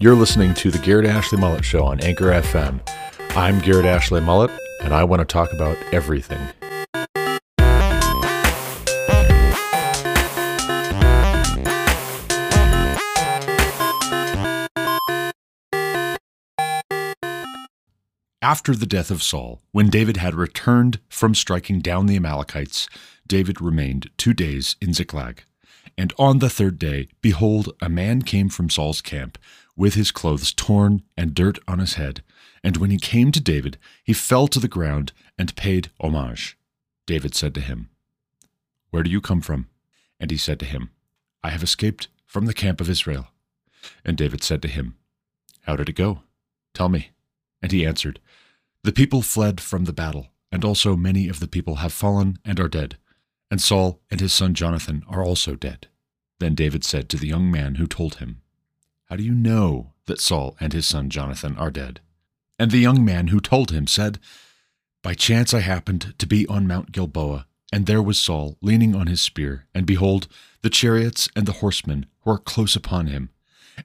You're listening to the Garrett Ashley Mullet Show on Anchor FM. I'm Garrett Ashley Mullet, and I want to talk about everything. After the death of Saul, when David had returned from striking down the Amalekites, David remained two days in Ziklag. And on the third day, behold, a man came from Saul's camp, with his clothes torn and dirt on his head. And when he came to David, he fell to the ground and paid homage. David said to him, Where do you come from? And he said to him, I have escaped from the camp of Israel. And David said to him, How did it go? Tell me. And he answered, The people fled from the battle, and also many of the people have fallen and are dead. And Saul and his son Jonathan are also dead. Then David said to the young man who told him, How do you know that Saul and his son Jonathan are dead? And the young man who told him said, By chance I happened to be on Mount Gilboa, and there was Saul leaning on his spear, and behold, the chariots and the horsemen were close upon him.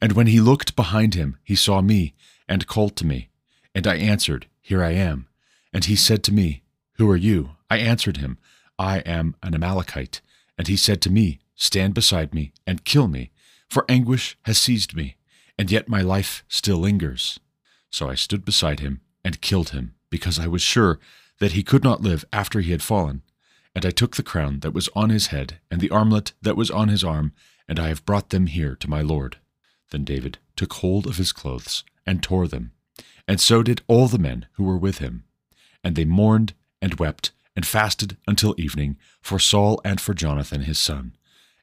And when he looked behind him, he saw me, and called to me. And I answered, Here I am. And he said to me, Who are you? I answered him, I am an Amalekite. And he said to me, Stand beside me and kill me, for anguish has seized me, and yet my life still lingers. So I stood beside him and killed him, because I was sure that he could not live after he had fallen. And I took the crown that was on his head and the armlet that was on his arm, and I have brought them here to my lord. Then David took hold of his clothes and tore them, and so did all the men who were with him. And they mourned and wept and fasted until evening for Saul and for Jonathan his son,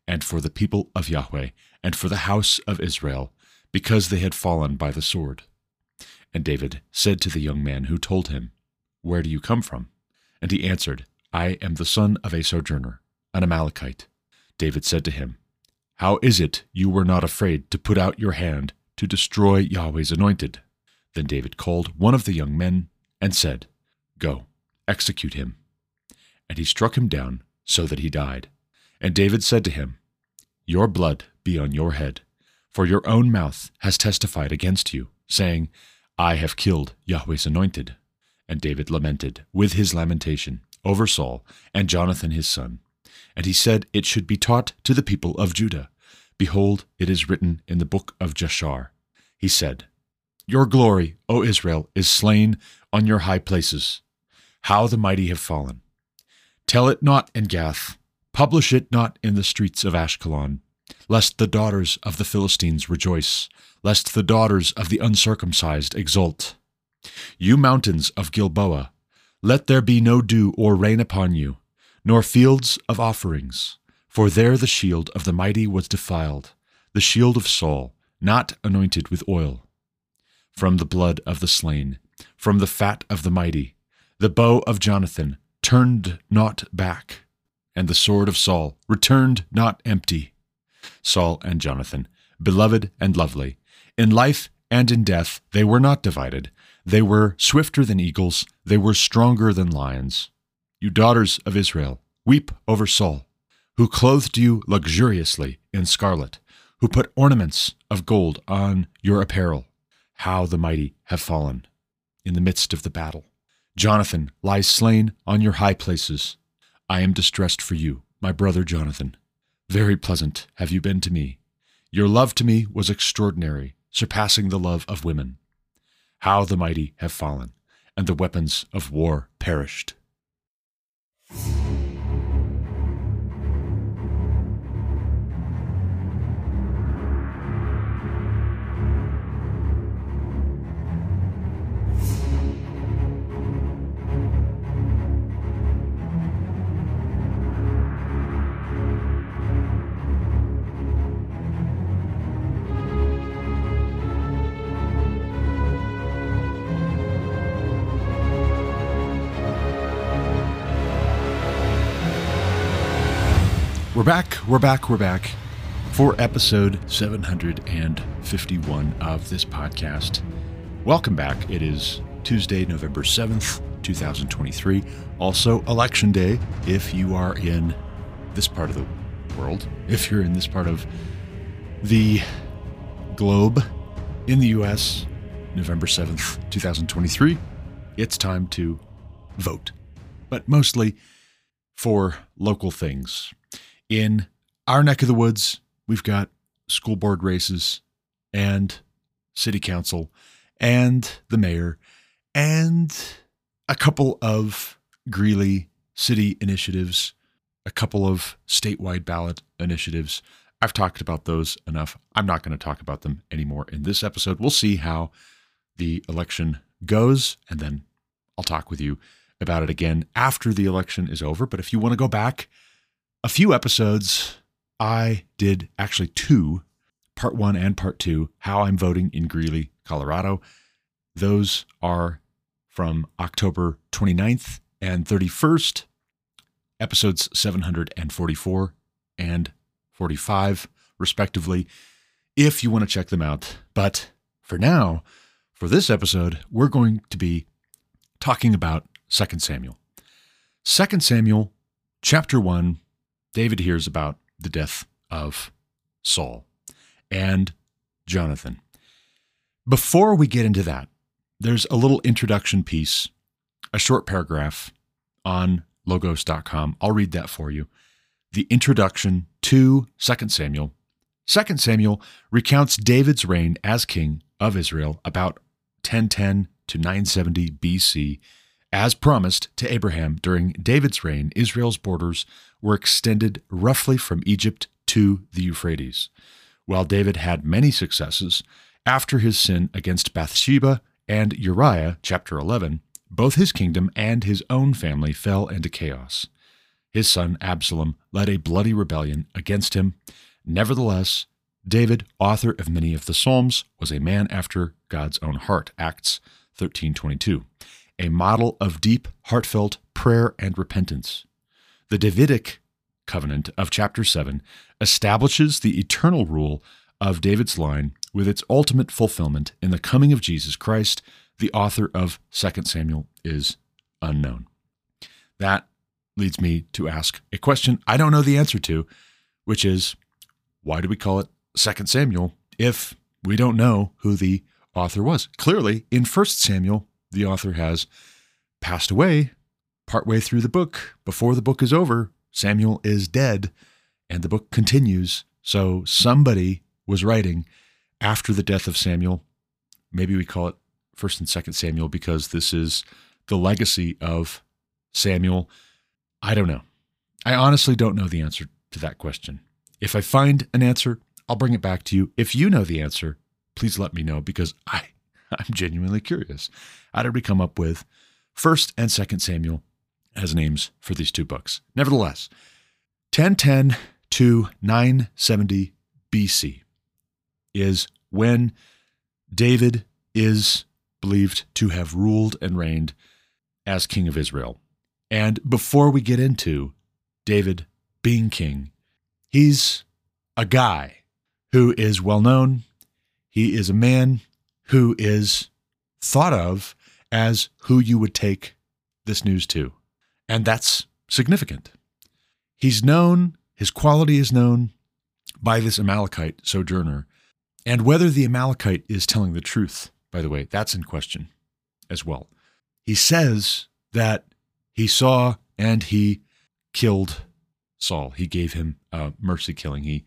and for the people of Yahweh, and for the house of Israel, because they had fallen by the sword. And David said to the young man who told him, Where do you come from? And he answered, I am the son of a sojourner, an Amalekite. David said to him, How is it you were not afraid to put out your hand to destroy Yahweh's anointed? Then David called one of the young men and said, Go, execute him and he struck him down so that he died. And David said to him, Your blood be on your head, for your own mouth has testified against you, saying, I have killed Yahweh's anointed. And David lamented with his lamentation over Saul and Jonathan his son. And he said, It should be taught to the people of Judah. Behold, it is written in the book of Jashar. He said, Your glory, O Israel, is slain on your high places. How the mighty have fallen. Tell it not in Gath, publish it not in the streets of Ashkelon, lest the daughters of the Philistines rejoice, lest the daughters of the uncircumcised exult. You mountains of Gilboa, let there be no dew or rain upon you, nor fields of offerings, for there the shield of the mighty was defiled, the shield of Saul, not anointed with oil. From the blood of the slain, from the fat of the mighty, the bow of Jonathan turned not back, and the sword of Saul returned not empty. Saul and Jonathan, beloved and lovely, in life and in death they were not divided. They were swifter than eagles, they were stronger than lions. You daughters of Israel, weep over Saul, who clothed you luxuriously in scarlet, who put ornaments of gold on your apparel. How the mighty have fallen in the midst of the battle. Jonathan lies slain on your high places. I am distressed for you, my brother Jonathan. Very pleasant have you been to me. Your love to me was extraordinary, surpassing the love of women. How the mighty have fallen, and the weapons of war perished. Back, we're back, we're back for episode 751 of this podcast. Welcome back. It is Tuesday, November 7th, 2023. Also, Election Day if you are in this part of the world, if you're in this part of the globe. in the US, November 7th, 2023, it's time to vote, but mostly for local things. In our neck of the woods, we've got school board races and city council and the mayor and a couple of Greeley city initiatives, a couple of statewide ballot initiatives. I've talked about those enough. I'm not going to talk about them anymore in this episode. We'll see how the election goes, and then I'll talk with you about it again after the election is over. But if you want to go back a few episodes, I did actually two, part one and part two, how I'm voting in Greeley, Colorado. Those are from October 29th and 31st, episodes 744 and 45, respectively, if you want to check them out. But for now, for this episode, we're going to be talking about 2 Samuel. 2 Samuel, chapter 1, David hears about the death of Saul and Jonathan. Before we get into that, there's a little introduction piece, a short paragraph on logos.com. I'll read that for you. The introduction to 2 Samuel. 2 Samuel recounts David's reign as king of Israel about 1010 to 970 BC. As promised to Abraham during David's reign, Israel's borders were extended roughly from Egypt to the Euphrates. While David had many successes, after his sin against Bathsheba and Uriah, chapter 11, both his kingdom and his own family fell into chaos. His son Absalom led a bloody rebellion against him. Nevertheless, David, author of many of the Psalms, was a man after God's own heart. Acts 13:22. A model of deep, heartfelt prayer and repentance. The Davidic covenant of chapter 7 establishes the eternal rule of David's line with its ultimate fulfillment in the coming of Jesus Christ, the author of 2 Samuel is unknown. That leads me to ask a question I don't know the answer to, which is why do we call it 2 Samuel if we don't know who the author was? Clearly, in 1 Samuel, the author has passed away partway through the book. Before the book is over, Samuel is dead and the book continues. So somebody was writing after the death of Samuel. Maybe we call it First and Second Samuel because this is the legacy of Samuel. I don't know. I honestly don't know the answer to that question. If I find an answer, I'll bring it back to you. If you know the answer, please let me know because I I'm genuinely curious. How did we come up with First and Second Samuel as names for these two books? Nevertheless, 1010 to 970 BC is when David is believed to have ruled and reigned as king of Israel. And before we get into David being king, he's a guy who is well known. He is a man who is thought of as who you would take this news to. And that's significant. He's known, his quality is known by this Amalekite sojourner and whether the Amalekite is telling the truth, by the way, that's in question as well. He says that he saw and he killed Saul. He gave him a mercy killing. He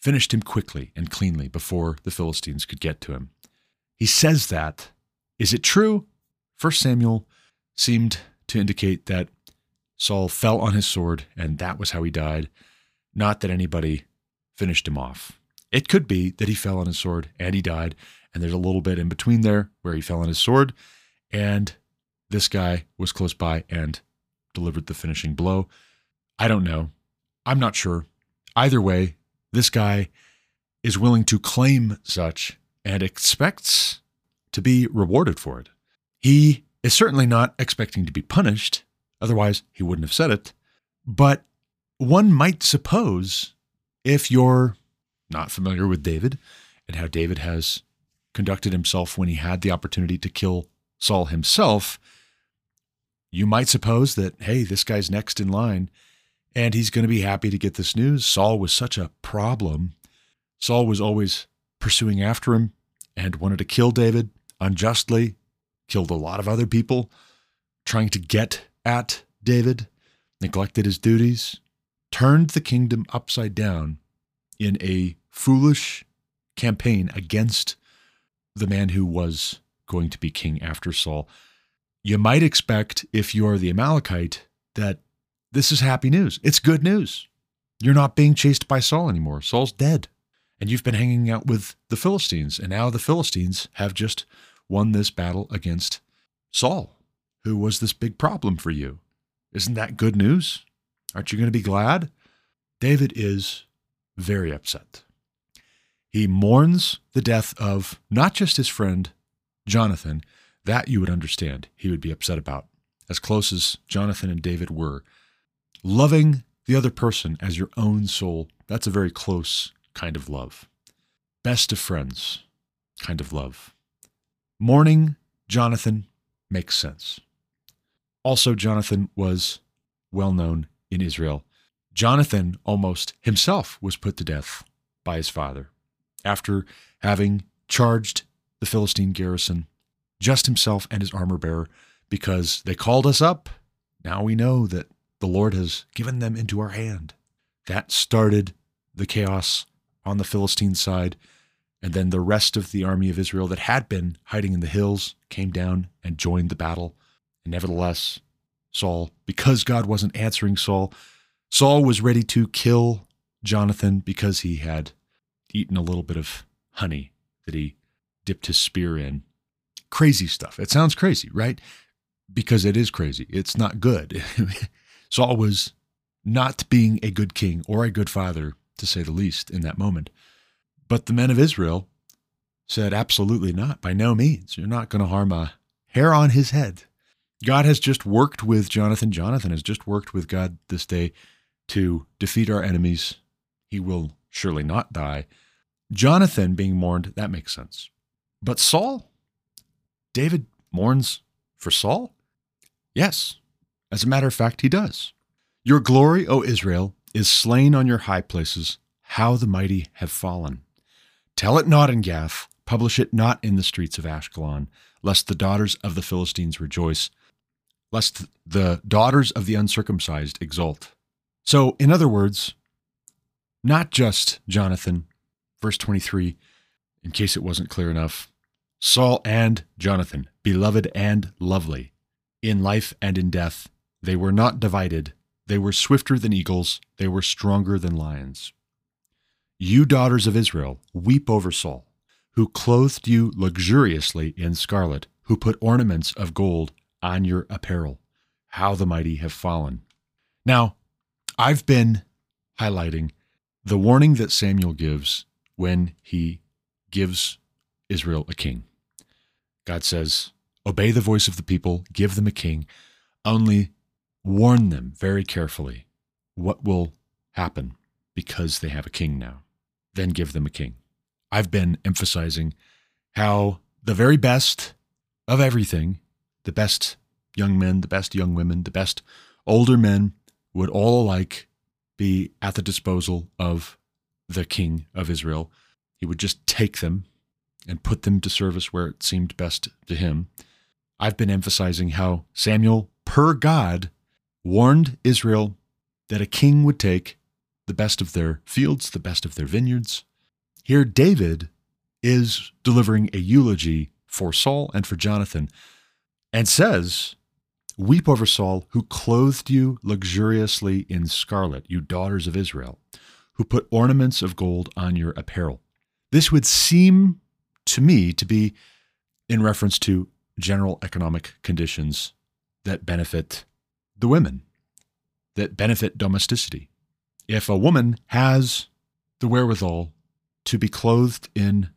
finished him quickly and cleanly before the Philistines could get to him. He says that. Is it true? First Samuel seemed to indicate that Saul fell on his sword and that was how he died, not that anybody finished him off. It could be that he fell on his sword and he died, and there's a little bit in between there where he fell on his sword, and this guy was close by and delivered the finishing blow. I don't know. I'm not sure. Either way, this guy is willing to claim such and expects to be rewarded for it. He is certainly not expecting to be punished, otherwise, he wouldn't have said it. But one might suppose if you're not familiar with David and how David has conducted himself when he had the opportunity to kill Saul himself, you might suppose that, hey, this guy's next in line and he's going to be happy to get this news. Saul was such a problem. Saul was always pursuing after him. And wanted to kill David unjustly, killed a lot of other people trying to get at David, neglected his duties, turned the kingdom upside down in a foolish campaign against the man who was going to be king after Saul. You might expect, if you're the Amalekite, that this is happy news. It's good news. You're not being chased by Saul anymore. Saul's dead. And you've been hanging out with the Philistines. And now the Philistines have just won this battle against Saul, who was this big problem for you. Isn't that good news? Aren't you going to be glad? David is very upset. He mourns the death of not just his friend Jonathan, that you would understand he would be upset about, as close as Jonathan and David were. Loving the other person as your own soul, that's a very close kind of love. Best of friends kind of love. Mourning Jonathan makes sense. Also, Jonathan was well known in Israel. Jonathan almost himself was put to death by his father after having charged the Philistine garrison, just himself and his armor bearer, because they called us up. Now we know that the Lord has given them into our hand. That started the chaos on the Philistine side. And then the rest of the army of Israel that had been hiding in the hills came down and joined the battle. And nevertheless, Saul, because God wasn't answering Saul, Saul was ready to kill Jonathan because he had eaten a little bit of honey that he dipped his spear in. Crazy stuff. It sounds crazy, right? Because it is crazy. It's not good. Saul was not being a good king or a good father, to say the least, in that moment. But the men of Israel said, Absolutely not. By no means. You're not going to harm a hair on his head. God has just worked with Jonathan. Jonathan has just worked with God this day to defeat our enemies. He will surely not die. Jonathan being mourned, that makes sense. But Saul? David mourns for Saul? Yes. As a matter of fact, he does. Your glory, O Israel, is slain on your high places. How the mighty have fallen. Tell it not in Gath, publish it not in the streets of Ashkelon, lest the daughters of the Philistines rejoice, lest the daughters of the uncircumcised exult. So, in other words, not just Jonathan, verse 23, in case it wasn't clear enough, Saul and Jonathan, beloved and lovely, in life and in death, they were not divided. They were swifter than eagles, they were stronger than lions. You daughters of Israel, weep over Saul, who clothed you luxuriously in scarlet, who put ornaments of gold on your apparel. How the mighty have fallen. Now, I've been highlighting the warning that Samuel gives when he gives Israel a king. God says, Obey the voice of the people, give them a king, only warn them very carefully what will happen because they have a king now. Then give them a king. I've been emphasizing how the very best of everything, the best young men, the best young women, the best older men would all alike be at the disposal of the king of Israel. He would just take them and put them to service where it seemed best to him. I've been emphasizing how Samuel, per God, warned Israel that a king would take the best of their fields, the best of their vineyards. Here, David is delivering a eulogy for Saul and for Jonathan and says Weep over Saul, who clothed you luxuriously in scarlet, you daughters of Israel, who put ornaments of gold on your apparel. This would seem to me to be in reference to general economic conditions that benefit the women, that benefit domesticity. If a woman has the wherewithal to be clothed in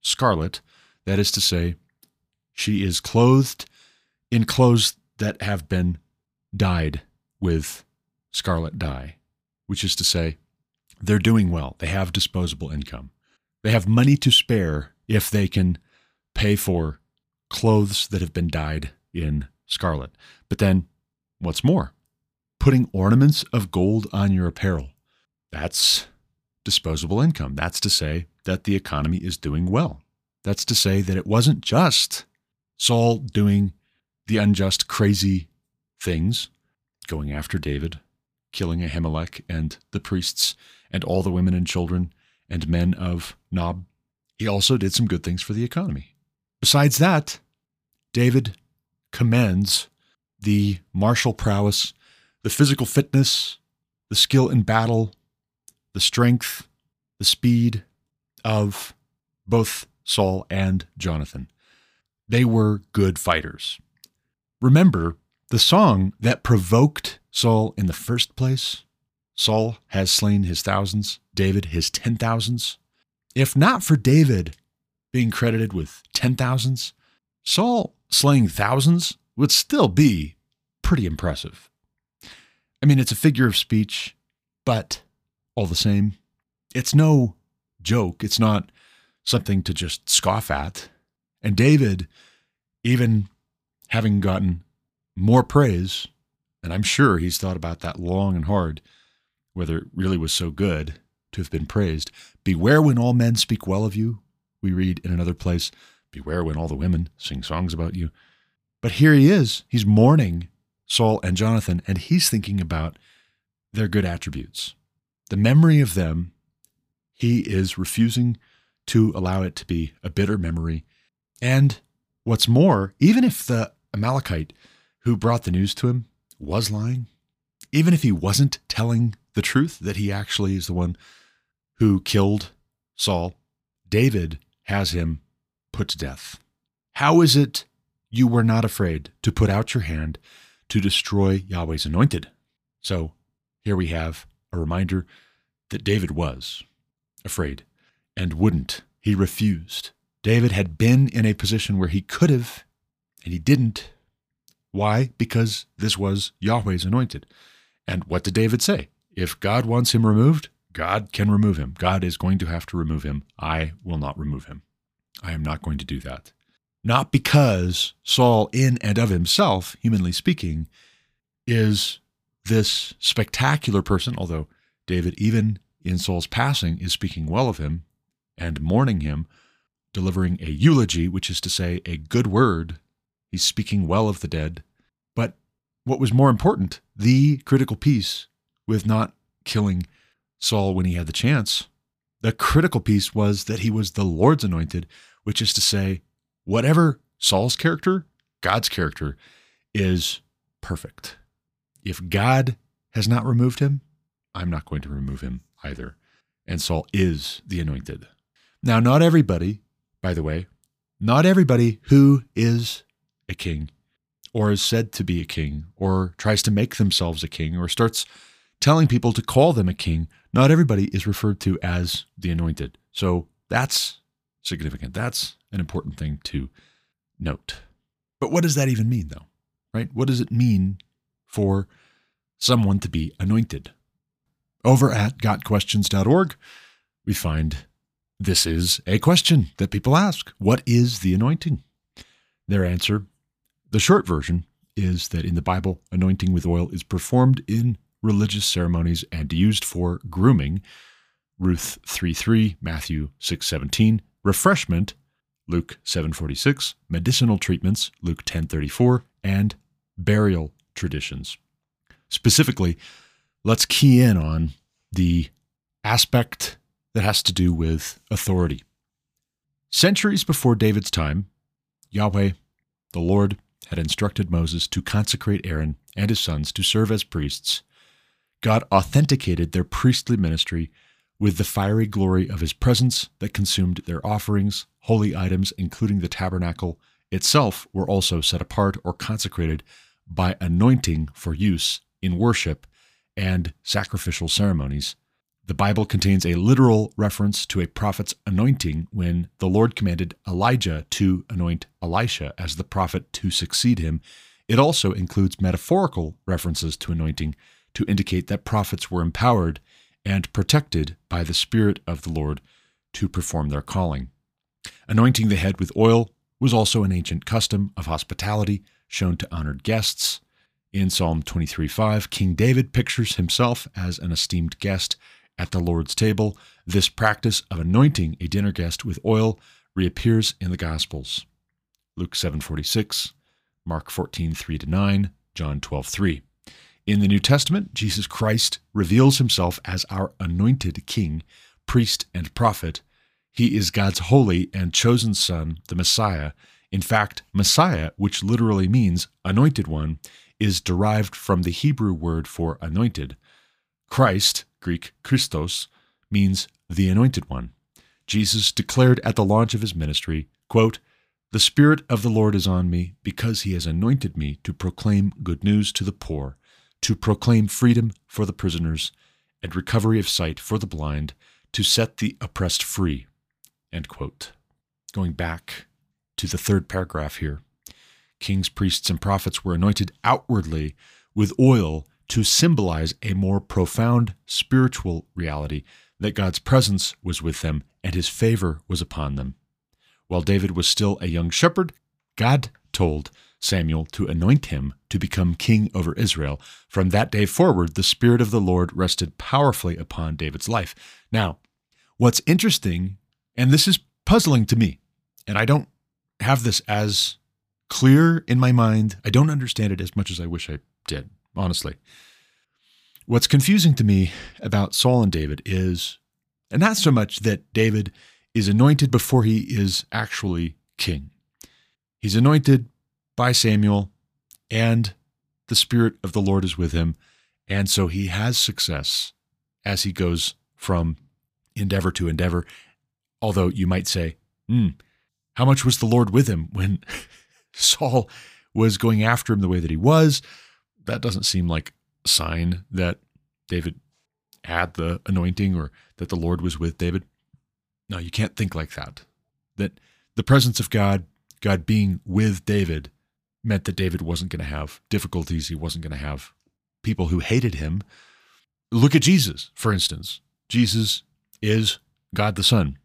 scarlet, that is to say, she is clothed in clothes that have been dyed with scarlet dye, which is to say, they're doing well. They have disposable income. They have money to spare if they can pay for clothes that have been dyed in scarlet. But then, what's more, putting ornaments of gold on your apparel, that's disposable income. That's to say that the economy is doing well. That's to say that it wasn't just Saul doing the unjust, crazy things, going after David, killing Ahimelech and the priests and all the women and children and men of Nob. He also did some good things for the economy. Besides that, David commends the martial prowess, the physical fitness, the skill in battle, the strength, the speed of both Saul and Jonathan. They were good fighters. Remember, the song that provoked Saul in the first place Saul has slain his thousands, David his ten thousands. If not for David being credited with ten thousands, Saul slaying thousands would still be pretty impressive. I mean, it's a figure of speech, but all the same, it's no joke. It's not something to just scoff at. And David, even having gotten more praise, and I'm sure he's thought about that long and hard, whether it really was so good to have been praised. Beware when all men speak well of you, we read in another place. Beware when all the women sing songs about you. But here he is. He's mourning Saul and Jonathan, and he's thinking about their good attributes. The memory of them, he is refusing to allow it to be a bitter memory. And what's more, even if the Amalekite who brought the news to him was lying, even if he wasn't telling the truth that he actually is the one who killed Saul, David has him put to death. How is it you were not afraid to put out your hand to destroy Yahweh's anointed? So here we have a reminder that David was afraid and wouldn't. He refused. David had been in a position where he could have, and he didn't. Why? Because this was Yahweh's anointed. And what did David say? If God wants him removed, God can remove him. God is going to have to remove him. I will not remove him. I am not going to do that. Not because Saul, in and of himself, humanly speaking, is this spectacular person, although David, even in Saul's passing, is speaking well of him and mourning him, delivering a eulogy, which is to say, a good word. He's speaking well of the dead. But what was more important, the critical piece with not killing Saul when he had the chance, the critical piece was that he was the Lord's anointed, which is to say, whatever Saul's character, God's character, is perfect. If God has not removed him, I'm not going to remove him either. And Saul is the anointed. Now, not everybody, by the way, not everybody who is a king or is said to be a king or tries to make themselves a king or starts telling people to call them a king, not everybody is referred to as the anointed. So that's significant. That's an important thing to note. But what does that even mean, though? Right? What does it mean for someone to be anointed? Over at gotquestions.org, we find this is a question that people ask What is the anointing? Their answer, the short version, is that in the Bible, anointing with oil is performed in religious ceremonies and used for grooming. Ruth 3:3, Matthew 6:17, refreshment, Luke 7:46, medicinal treatments, Luke 10:34, and burial traditions. Specifically, let's key in on the aspect that has to do with authority. Centuries before David's time, Yahweh, the Lord, had instructed Moses to consecrate Aaron and his sons to serve as priests. God authenticated their priestly ministry with the fiery glory of his presence that consumed their offerings, holy items, including the tabernacle itself, were also set apart or consecrated by anointing for use in worship and sacrificial ceremonies the Bible contains a literal reference to a prophet's anointing when the Lord commanded Elijah to anoint Elisha as the prophet to succeed him. It also includes metaphorical references to anointing to indicate that prophets were empowered and protected by the Spirit of the Lord to perform their calling. Anointing the head with oil was also an ancient custom of hospitality shown to honored guests. In Psalm 23:5, King David pictures himself as an esteemed guest at the Lord's table. This practice of anointing a dinner guest with oil reappears in the Gospels. Luke 7:46, Mark 14:3 to 9, John 12:3. In the New Testament, Jesus Christ reveals himself as our anointed king, priest, and prophet. He is God's holy and chosen son, the Messiah. In fact, Messiah, which literally means anointed one, is derived from the Hebrew word for anointed. Christ, Greek Christos, means the anointed one. Jesus declared at the launch of his ministry, quote, The Spirit of the Lord is on me because he has anointed me to proclaim good news to the poor, to proclaim freedom for the prisoners and recovery of sight for the blind, to set the oppressed free. Going back to the third paragraph here kings, priests, and prophets were anointed outwardly with oil to symbolize a more profound spiritual reality that God's presence was with them and his favor was upon them. While David was still a young shepherd, God told Samuel to anoint him to become king over Israel. From that day forward, the Spirit of the Lord rested powerfully upon David's life. Now, what's interesting, and this is puzzling to me, and I don't have this as clear in my mind. I don't understand it as much as I wish I did, honestly. What's confusing to me about Saul and David is, and not so much that David is anointed before he is actually king. He's anointed by Samuel, and the Spirit of the Lord is with him. And so he has success as he goes from endeavor to endeavor. Although you might say, hmm, how much was the Lord with him when Saul was going after him the way that he was? That doesn't seem like a sign that David had the anointing or that the Lord was with David. No, you can't think like that. That the presence of God, God being with David, meant that David wasn't going to have difficulties. He wasn't going to have people who hated him. Look at Jesus, for instance. Jesus is God the Son.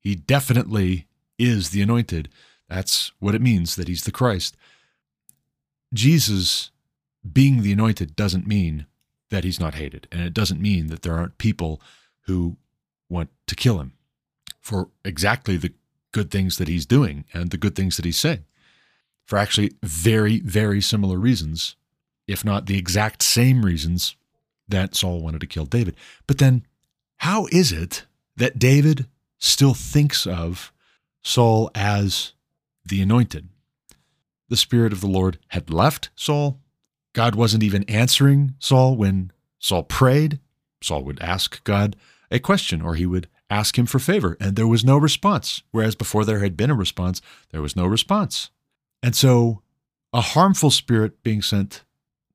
He definitely is the anointed. That's what it means that he's the Christ. Jesus being the anointed doesn't mean that he's not hated. And it doesn't mean that there aren't people who want to kill him for exactly the good things that he's doing and the good things that he's saying for actually very, very similar reasons, if not the exact same reasons that Saul wanted to kill David. But then, how is it that David still thinks of Saul as the anointed? The Spirit of the Lord had left Saul. God wasn't even answering Saul when Saul prayed. Saul would ask God a question or he would ask him for favor, and there was no response. Whereas before there had been a response, there was no response. And so a harmful spirit being sent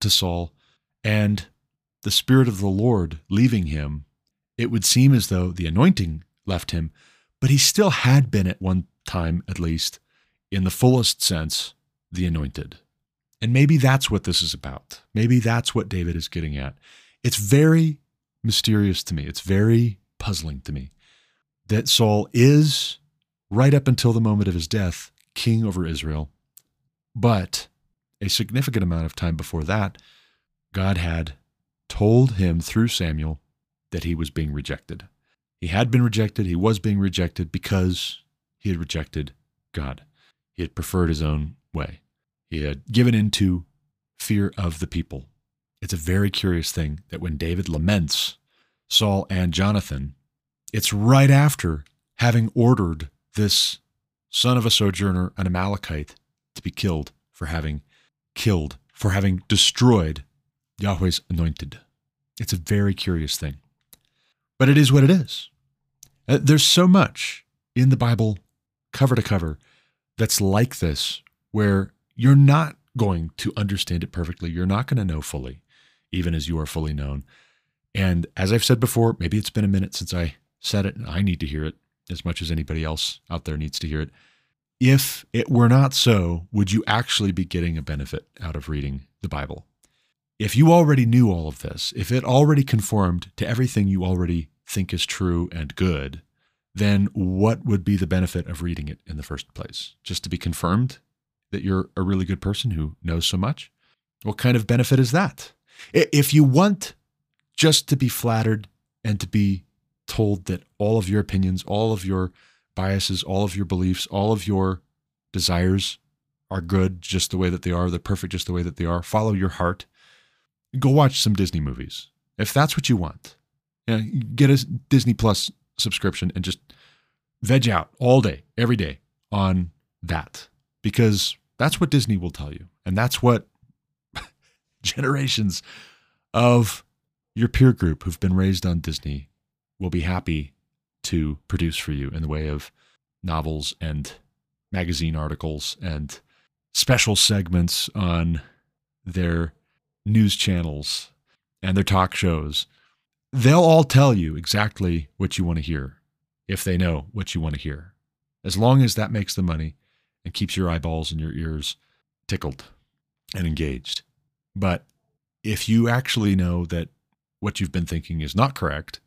to Saul and the Spirit of the Lord leaving him, it would seem as though the anointing left him, but he still had been at one time, at least, in the fullest sense, the anointed. And maybe that's what this is about. Maybe that's what David is getting at. It's very mysterious to me. It's very puzzling to me that Saul is, right up until the moment of his death, king over Israel. But a significant amount of time before that, God had told him through Samuel that he was being rejected. He had been rejected. He was being rejected because he had rejected God. He had preferred his own way. He had given into fear of the people. It's a very curious thing that when David laments Saul and Jonathan, it's right after having ordered this son of a sojourner, an Amalekite, to be killed for having killed, for having destroyed Yahweh's anointed. It's a very curious thing. But it is what it is. Uh, there's so much in the Bible, cover to cover, that's like this, where you're not going to understand it perfectly. You're not going to know fully, even as you are fully known. And as I've said before, maybe it's been a minute since I said it, and I need to hear it as much as anybody else out there needs to hear it. If it were not so, would you actually be getting a benefit out of reading the Bible? If you already knew all of this, if it already conformed to everything you already think is true and good, then what would be the benefit of reading it in the first place? Just to be confirmed that you're a really good person who knows so much? What kind of benefit is that? If you want just to be flattered and to be told that all of your opinions, all of your biases, all of your beliefs, all of your desires are good just the way that they are, they're perfect just the way that they are. Follow your heart. Go watch some Disney movies if that's what you want. You know, get a Disney Plus subscription and just veg out all day, every day on that because that's what Disney will tell you. And that's what generations of your peer group who've been raised on Disney will be happy to produce for you in the way of novels and magazine articles and special segments on their news channels and their talk shows. They'll all tell you exactly what you want to hear if they know what you want to hear. As long as that makes the money and keeps your eyeballs and your ears tickled and engaged. But if you actually know that what you've been thinking is not correct,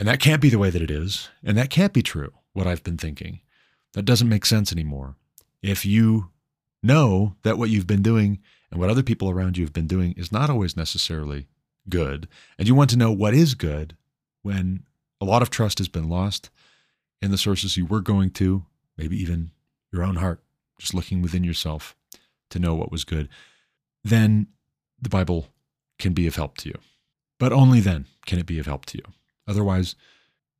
and that can't be the way that it is, and that can't be true, what I've been thinking, that doesn't make sense anymore. If you know that what you've been doing and what other people around you have been doing is not always necessarily good, and you want to know what is good when a lot of trust has been lost in the sources you were going to, maybe even your own heart, just looking within yourself to know what was good, then the Bible can be of help to you. But only then can it be of help to you. Otherwise,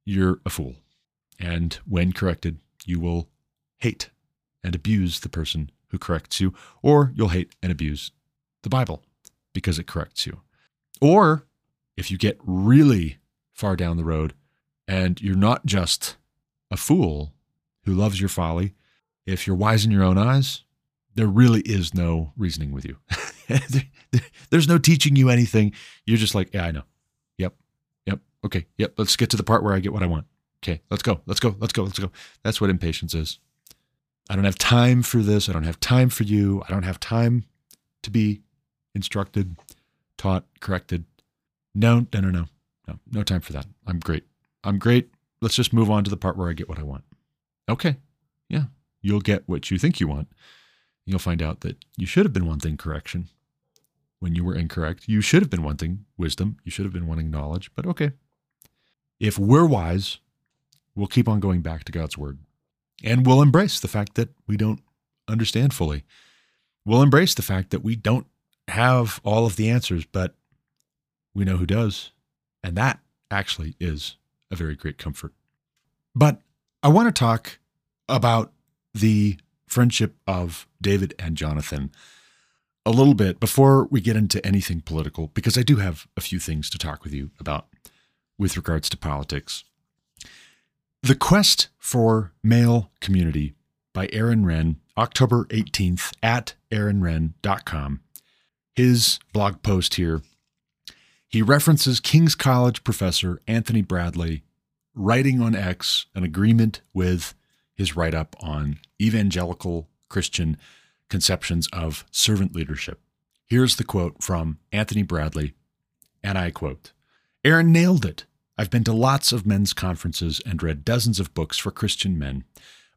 you're a fool. And when corrected, you will hate and abuse the person who corrects you, or you'll hate and abuse the Bible because it corrects you. Or if you get really far down the road and you're not just a fool who loves your folly, if you're wise in your own eyes, there really is no reasoning with you. There's no teaching you anything. You're just like, yeah, I know. Okay. Yep. Let's get to the part where I get what I want. Okay. Let's go. Let's go. Let's go. Let's go. That's what impatience is. I don't have time for this. I don't have time for you. I don't have time to be instructed, taught, corrected. No, no, no, no. No, no time for that. I'm great. I'm great. Let's just move on to the part where I get what I want. Okay. Yeah. You'll get what you think you want. You'll find out that you should have been wanting correction when you were incorrect. You should have been wanting wisdom. You should have been wanting knowledge, but okay. If we're wise, we'll keep on going back to God's word and we'll embrace the fact that we don't understand fully. We'll embrace the fact that we don't have all of the answers, but we know who does. And that actually is a very great comfort. But I want to talk about the friendship of David and Jonathan a little bit before we get into anything political, because I do have a few things to talk with you about with regards to politics. The Quest for Male Community by Aaron Renn, October 18th at aaronrenn.com. His blog post here, he references King's College professor Anthony Bradley writing on X an agreement with his write up on evangelical Christian conceptions of servant leadership. Here's the quote from Anthony Bradley, and I quote Aaron nailed it. I've been to lots of men's conferences and read dozens of books for Christian men.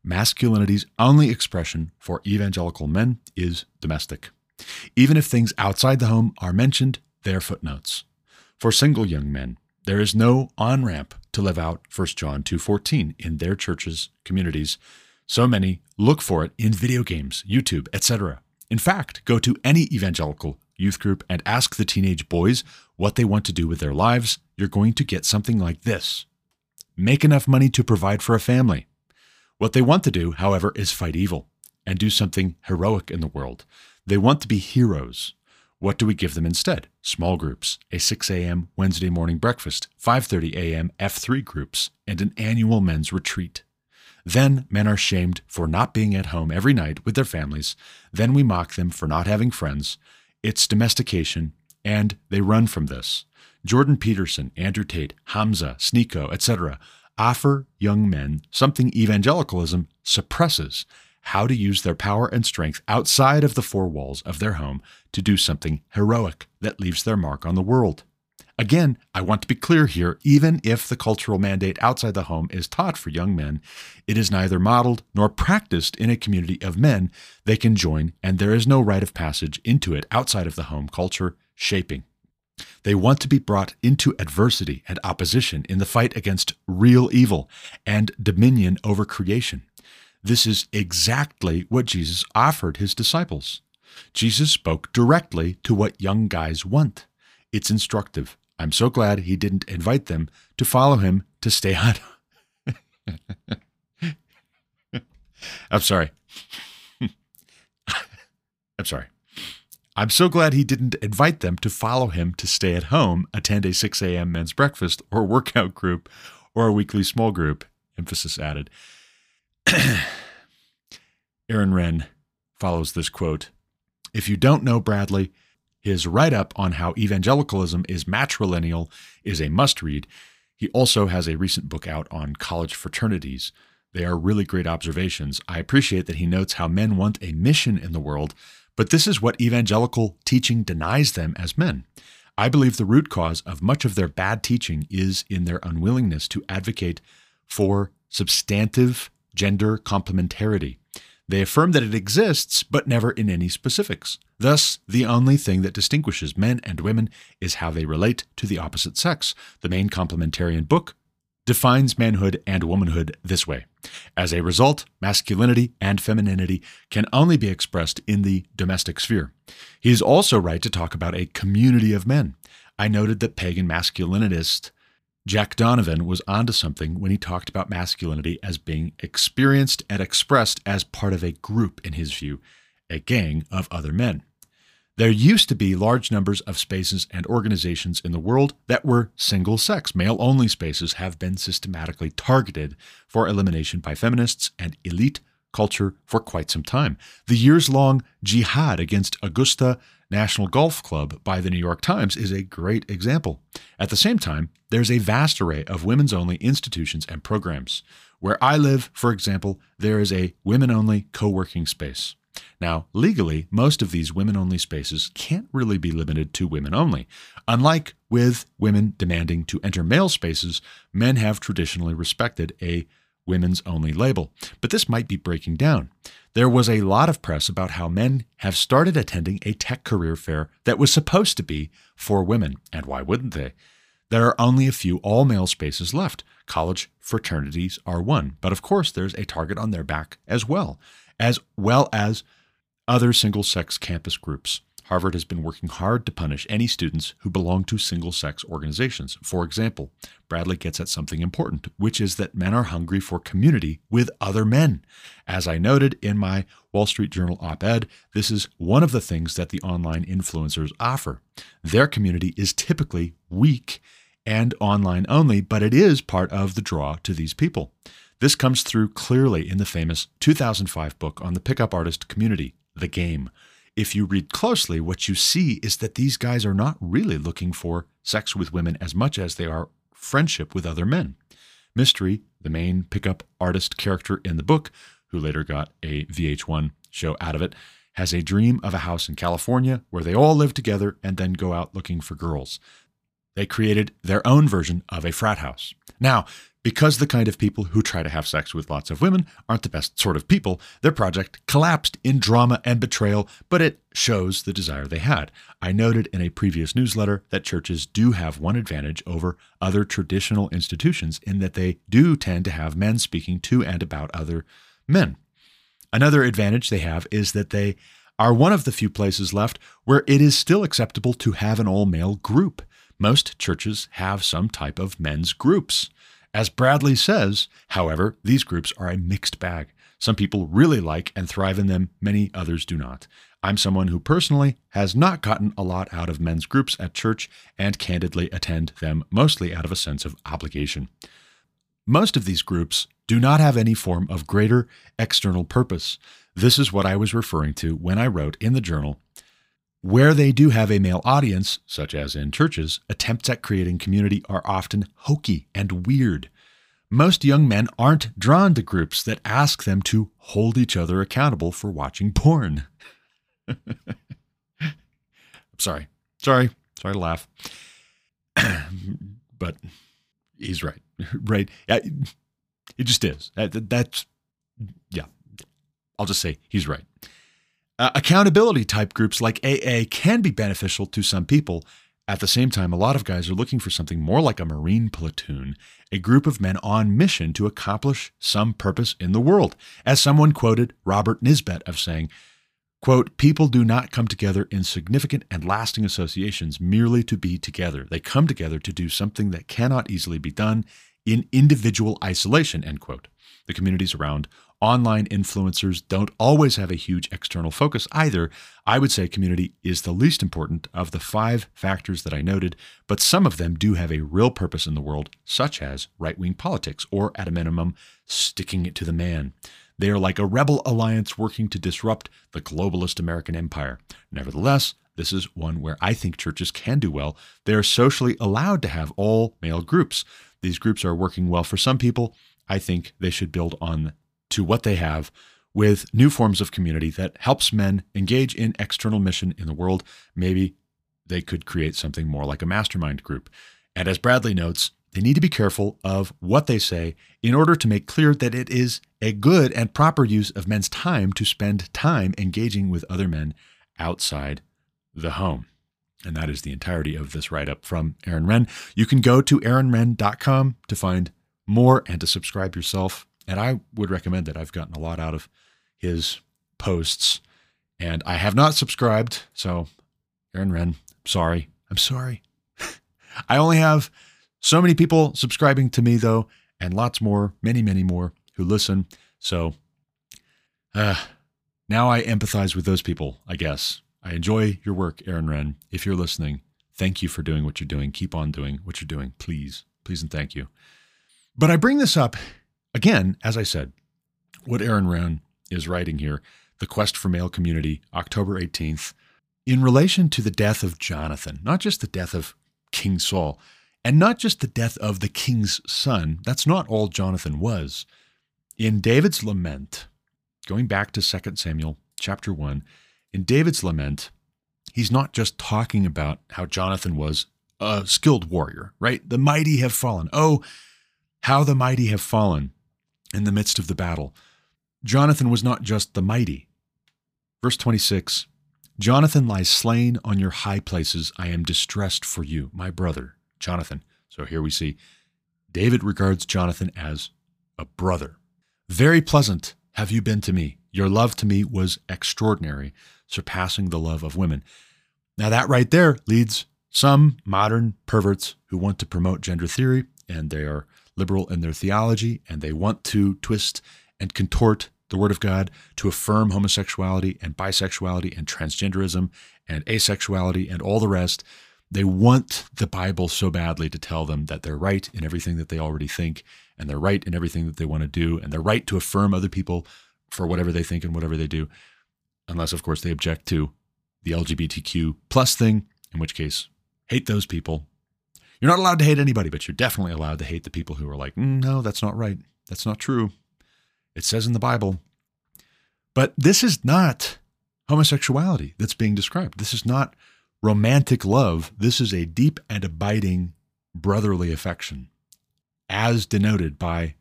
Masculinity's only expression for evangelical men is domestic. Even if things outside the home are mentioned, they are footnotes. For single young men, there is no on-ramp to live out 1 John 2:14 in their churches, communities. So many look for it in video games, YouTube, etc. In fact, go to any evangelical youth group and ask the teenage boys what they want to do with their lives, you're going to get something like this Make enough money to provide for a family. What they want to do, however, is fight evil and do something heroic in the world. They want to be heroes. What do we give them instead? Small groups, a 6 a.m. Wednesday morning breakfast, 5:30 a.m. F3 groups, and an annual men's retreat. Then men are shamed for not being at home every night with their families. Then we mock them for not having friends. It's domestication, and they run from this. Jordan Peterson, Andrew Tate, Hamza, Sneako, etc., offer young men something evangelicalism suppresses how to use their power and strength outside of the four walls of their home to do something heroic that leaves their mark on the world. Again, I want to be clear here even if the cultural mandate outside the home is taught for young men, it is neither modeled nor practiced in a community of men they can join, and there is no rite of passage into it outside of the home culture shaping. They want to be brought into adversity and opposition in the fight against real evil and dominion over creation. This is exactly what Jesus offered his disciples. Jesus spoke directly to what young guys want. It's instructive. I'm so glad he didn't invite them to follow him to stay on. I'm sorry. I'm sorry. I'm so glad he didn't invite them to follow him to stay at home, attend a 6 a.m. men's breakfast or workout group or a weekly small group, emphasis added. Aaron Renn follows this quote If you don't know Bradley, his write up on how evangelicalism is matrilineal is a must read. He also has a recent book out on college fraternities. They are really great observations. I appreciate that he notes how men want a mission in the world, but this is what evangelical teaching denies them as men. I believe the root cause of much of their bad teaching is in their unwillingness to advocate for substantive gender complementarity. They affirm that it exists, but never in any specifics. Thus, the only thing that distinguishes men and women is how they relate to the opposite sex. The main complementarian book defines manhood and womanhood this way. As a result, masculinity and femininity can only be expressed in the domestic sphere. He is also right to talk about a community of men. I noted that pagan masculinist Jack Donovan was onto something when he talked about masculinity as being experienced and expressed as part of a group, in his view, a gang of other men. There used to be large numbers of spaces and organizations in the world that were single sex. Male only spaces have been systematically targeted for elimination by feminists and elite culture for quite some time. The years long jihad against Augusta National Golf Club by the New York Times is a great example. At the same time, there's a vast array of women's only institutions and programs. Where I live, for example, there is a women only co working space. Now, legally, most of these women only spaces can't really be limited to women only. Unlike with women demanding to enter male spaces, men have traditionally respected a women's only label. But this might be breaking down. There was a lot of press about how men have started attending a tech career fair that was supposed to be for women, and why wouldn't they? There are only a few all male spaces left. College fraternities are one, but of course there's a target on their back as well as well as other single sex campus groups. Harvard has been working hard to punish any students who belong to single sex organizations. For example, Bradley gets at something important, which is that men are hungry for community with other men. As I noted in my Wall Street Journal op ed, this is one of the things that the online influencers offer. Their community is typically weak and online only, but it is part of the draw to these people. This comes through clearly in the famous 2005 book on the pickup artist community, The Game. If you read closely, what you see is that these guys are not really looking for sex with women as much as they are friendship with other men. Mystery, the main pickup artist character in the book, who later got a VH1 show out of it, has a dream of a house in California where they all live together and then go out looking for girls. They created their own version of a frat house. Now, because the kind of people who try to have sex with lots of women aren't the best sort of people, their project collapsed in drama and betrayal, but it shows the desire they had. I noted in a previous newsletter that churches do have one advantage over other traditional institutions in that they do tend to have men speaking to and about other men. Another advantage they have is that they are one of the few places left where it is still acceptable to have an all male group. Most churches have some type of men's groups. As Bradley says, however, these groups are a mixed bag. Some people really like and thrive in them, many others do not. I'm someone who personally has not gotten a lot out of men's groups at church and candidly attend them mostly out of a sense of obligation. Most of these groups do not have any form of greater external purpose. This is what I was referring to when I wrote in the journal where they do have a male audience, such as in churches, attempts at creating community are often hokey and weird. Most young men aren't drawn to groups that ask them to hold each other accountable for watching porn. I'm sorry. Sorry. Sorry to laugh. but he's right. Right. It just is. That's, yeah. I'll just say he's right. Uh, accountability type groups like AA can be beneficial to some people, At the same time, a lot of guys are looking for something more like a Marine platoon, a group of men on mission to accomplish some purpose in the world. As someone quoted Robert Nisbet of saying, quote, people do not come together in significant and lasting associations merely to be together. They come together to do something that cannot easily be done in individual isolation, end quote. The communities around online influencers don't always have a huge external focus either. I would say community is the least important of the five factors that I noted, but some of them do have a real purpose in the world, such as right wing politics, or at a minimum, sticking it to the man. They are like a rebel alliance working to disrupt the globalist American empire. Nevertheless, this is one where I think churches can do well. They are socially allowed to have all male groups. These groups are working well for some people. I think they should build on to what they have with new forms of community that helps men engage in external mission in the world. Maybe they could create something more like a mastermind group. And as Bradley notes, they need to be careful of what they say in order to make clear that it is a good and proper use of men's time to spend time engaging with other men outside the home. And that is the entirety of this write up from Aaron Renn. You can go to aaronrenn.com to find more and to subscribe yourself and I would recommend that. I've gotten a lot out of his posts, and I have not subscribed. So, Aaron Renn, sorry. I'm sorry. I only have so many people subscribing to me, though, and lots more, many, many more who listen. So, uh, now I empathize with those people, I guess. I enjoy your work, Aaron Renn. If you're listening, thank you for doing what you're doing. Keep on doing what you're doing, please. Please and thank you. But I bring this up Again, as I said, what Aaron Renn is writing here, The Quest for Male Community, October 18th, in relation to the death of Jonathan, not just the death of King Saul, and not just the death of the king's son. That's not all Jonathan was. In David's lament, going back to 2 Samuel chapter 1, in David's lament, he's not just talking about how Jonathan was a skilled warrior, right? The mighty have fallen. Oh, how the mighty have fallen in the midst of the battle. Jonathan was not just the mighty. Verse 26 Jonathan lies slain on your high places. I am distressed for you, my brother, Jonathan. So here we see David regards Jonathan as a brother. Very pleasant have you been to me. Your love to me was extraordinary, surpassing the love of women. Now, that right there leads some modern perverts who want to promote gender theory, and they are liberal in their theology and they want to twist and contort the Word of God to affirm homosexuality and bisexuality and transgenderism and asexuality and all the rest. They want the Bible so badly to tell them that they're right in everything that they already think and they're right in everything that they want to do and they're right to affirm other people for whatever they think and whatever they do, unless, of course, they object to the LGBTQ plus thing, in which case, hate those people you're not allowed to hate anybody, but you're definitely allowed to hate the people who are like, mm, no, that's not right. That's not true. It says in the Bible. But this is not homosexuality that's being described. This is not romantic love. This is a deep and abiding brotherly affection, as denoted by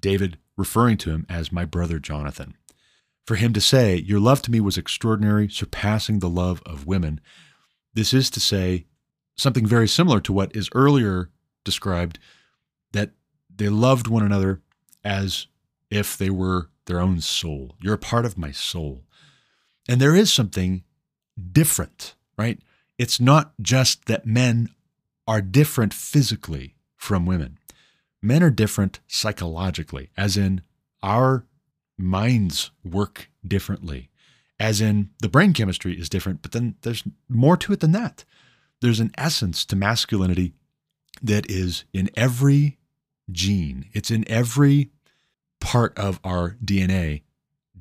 David referring to him as my brother Jonathan. For him to say, Your love to me was extraordinary, surpassing the love of women. This is to say, something very similar to what is earlier described that they loved one another as if they were their own soul. You're a part of my soul. And there is something different, right? It's not just that men are different physically from women. Men are different psychologically, as in our minds work differently, as in the brain chemistry is different, but then there's more to it than that there's an essence to masculinity that is in every gene, it's in every part of our DNA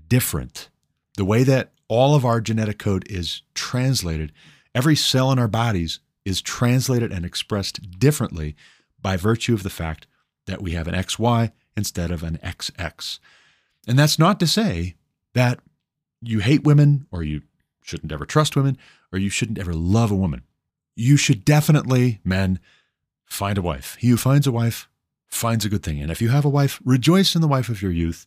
different. The way that all of our genetic code is translated, every cell in our bodies is translated and expressed differently by virtue of the fact that we have an XY instead of an XX. And that's not to say that you hate women or you shouldn't ever trust women or you shouldn't ever love a woman you should definitely, men, find a wife. He who finds a wife finds a good thing. And if you have a wife, rejoice in the wife of your youth.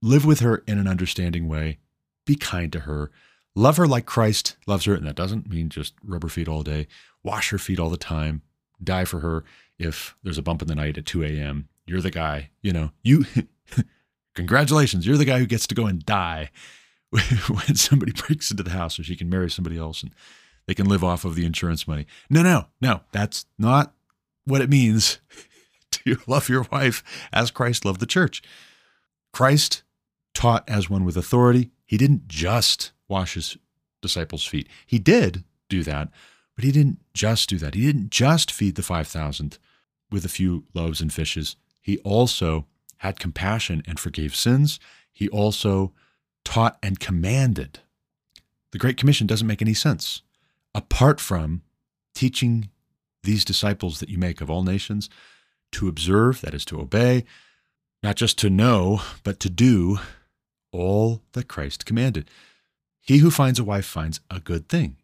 Live with her in an understanding way. Be kind to her. Love her like Christ loves her. And that doesn't mean just rub her feet all day, wash her feet all the time, die for her if there's a bump in the night at 2 a.m. You're the guy, you know, you, congratulations, you're the guy who gets to go and die when somebody breaks into the house so she can marry somebody else and they can live off of the insurance money. No, no, no, that's not what it means to love your wife as Christ loved the church. Christ taught as one with authority. He didn't just wash his disciples' feet. He did do that, but he didn't just do that. He didn't just feed the 5,000 with a few loaves and fishes. He also had compassion and forgave sins. He also taught and commanded. The Great Commission doesn't make any sense apart from teaching these disciples that you make of all nations to observe, that is, to obey, not just to know, but to do all that Christ commanded. He who finds a wife finds a good thing.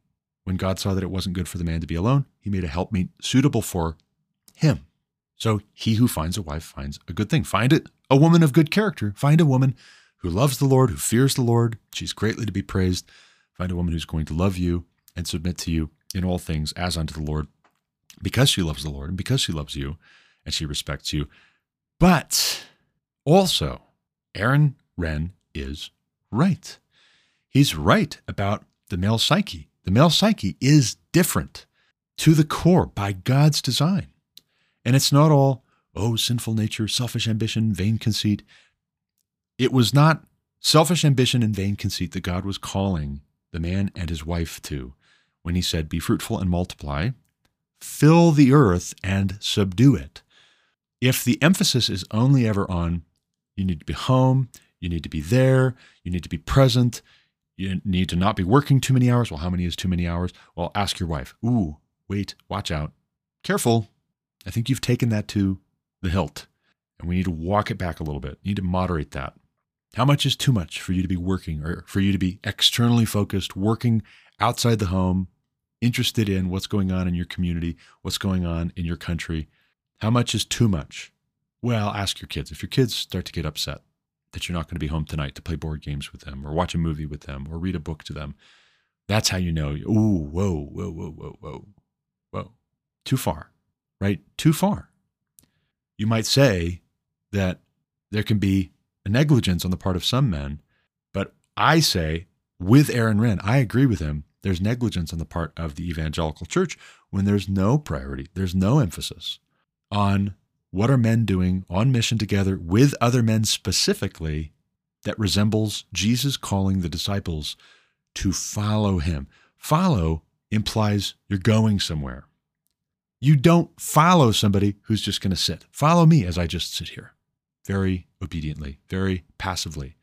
When God saw that it wasn't good for the man to be alone, he made a helpmeet suitable for him. So he who finds a wife finds a good thing. Find it a woman of good character. Find a woman who loves the Lord, who fears the Lord. She's greatly to be praised. Find a woman who's going to love you and submit to you in all things as unto the Lord because she loves the Lord and because she loves you and she respects you. But also, Aaron Renn is right. He's right about the male psyche. The male psyche is different to the core by God's design. And it's not all, oh, sinful nature, selfish ambition, vain conceit. It was not selfish ambition and vain conceit that God was calling the man and his wife to when he said, Be fruitful and multiply, fill the earth and subdue it. If the emphasis is only ever on you need to be home, you need to be there, you need to be present, you need to not be working too many hours. Well, how many is too many hours? Well, ask your wife. Ooh, wait, watch out. Careful. I think you've taken that to the hilt, and we need to walk it back a little bit. You need to moderate that. How much is too much for you to be working or for you to be externally focused, working outside the home, interested in what's going on in your community, what's going on in your country. How much is too much? Well, ask your kids. If your kids start to get upset that you're not going to be home tonight to play board games with them or watch a movie with them or read a book to them, that's how you know, ooh, whoa, whoa, whoa, whoa, whoa, whoa. Too far, right? Too far. You might say that there can be a negligence on the part of some men, but I say with Aaron Renn, I agree with him there's negligence on the part of the evangelical church when there's no priority, there's no emphasis on what are men doing on mission together with other men specifically that resembles Jesus calling the disciples to follow him. Follow implies you're going somewhere. You don't follow somebody who's just going to sit. Follow me as I just sit here, very obediently, very passively,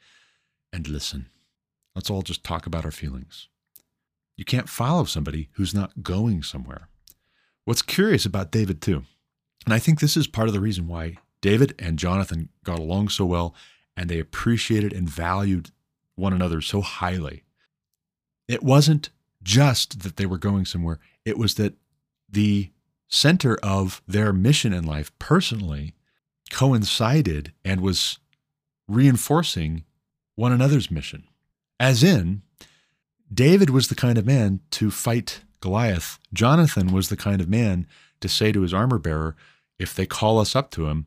and listen. Let's all just talk about our feelings. You can't follow somebody who's not going somewhere. What's curious about David, too, and I think this is part of the reason why David and Jonathan got along so well and they appreciated and valued one another so highly. It wasn't just that they were going somewhere, it was that the center of their mission in life personally coincided and was reinforcing one another's mission. As in, David was the kind of man to fight Goliath. Jonathan was the kind of man to say to his armor bearer, if they call us up to him,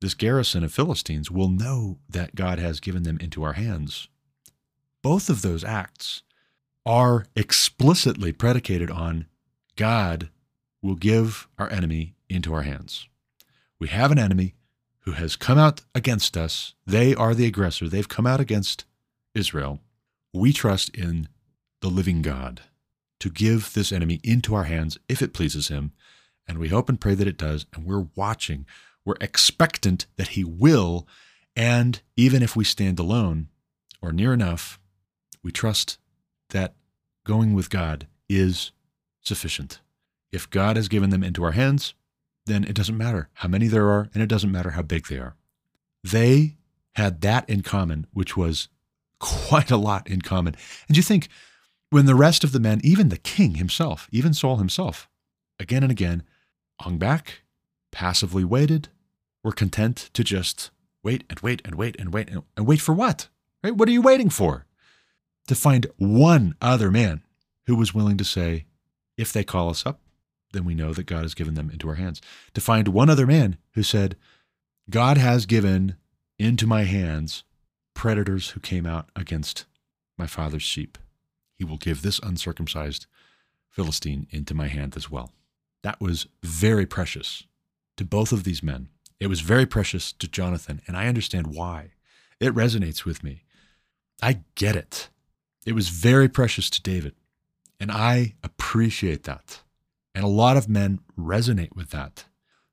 this garrison of Philistines will know that God has given them into our hands. Both of those acts are explicitly predicated on God will give our enemy into our hands. We have an enemy who has come out against us. They are the aggressor. They've come out against Israel we trust in the living God to give this enemy into our hands if it pleases him. And we hope and pray that it does. And we're watching, we're expectant that he will. And even if we stand alone or near enough, we trust that going with God is sufficient. If God has given them into our hands, then it doesn't matter how many there are, and it doesn't matter how big they are. They had that in common, which was quite a lot in common. And you think, when the rest of the men, even the king himself, even Saul himself, again and again hung back, passively waited, were content to just wait and wait and wait and wait and, and wait for what? Right? What are you waiting for? to find one other man who was willing to say, if they call us up, then we know that God has given them into our hands. To find one other man who said, God has given into my hands predators who came out against my father's sheep. He will give this uncircumcised Philistine into my hand as well. That was very precious to both of these men. It was very precious to Jonathan, and I understand why. It resonates with me. I get it. It was very precious to David, and I appreciate that. And a lot of men resonate with that.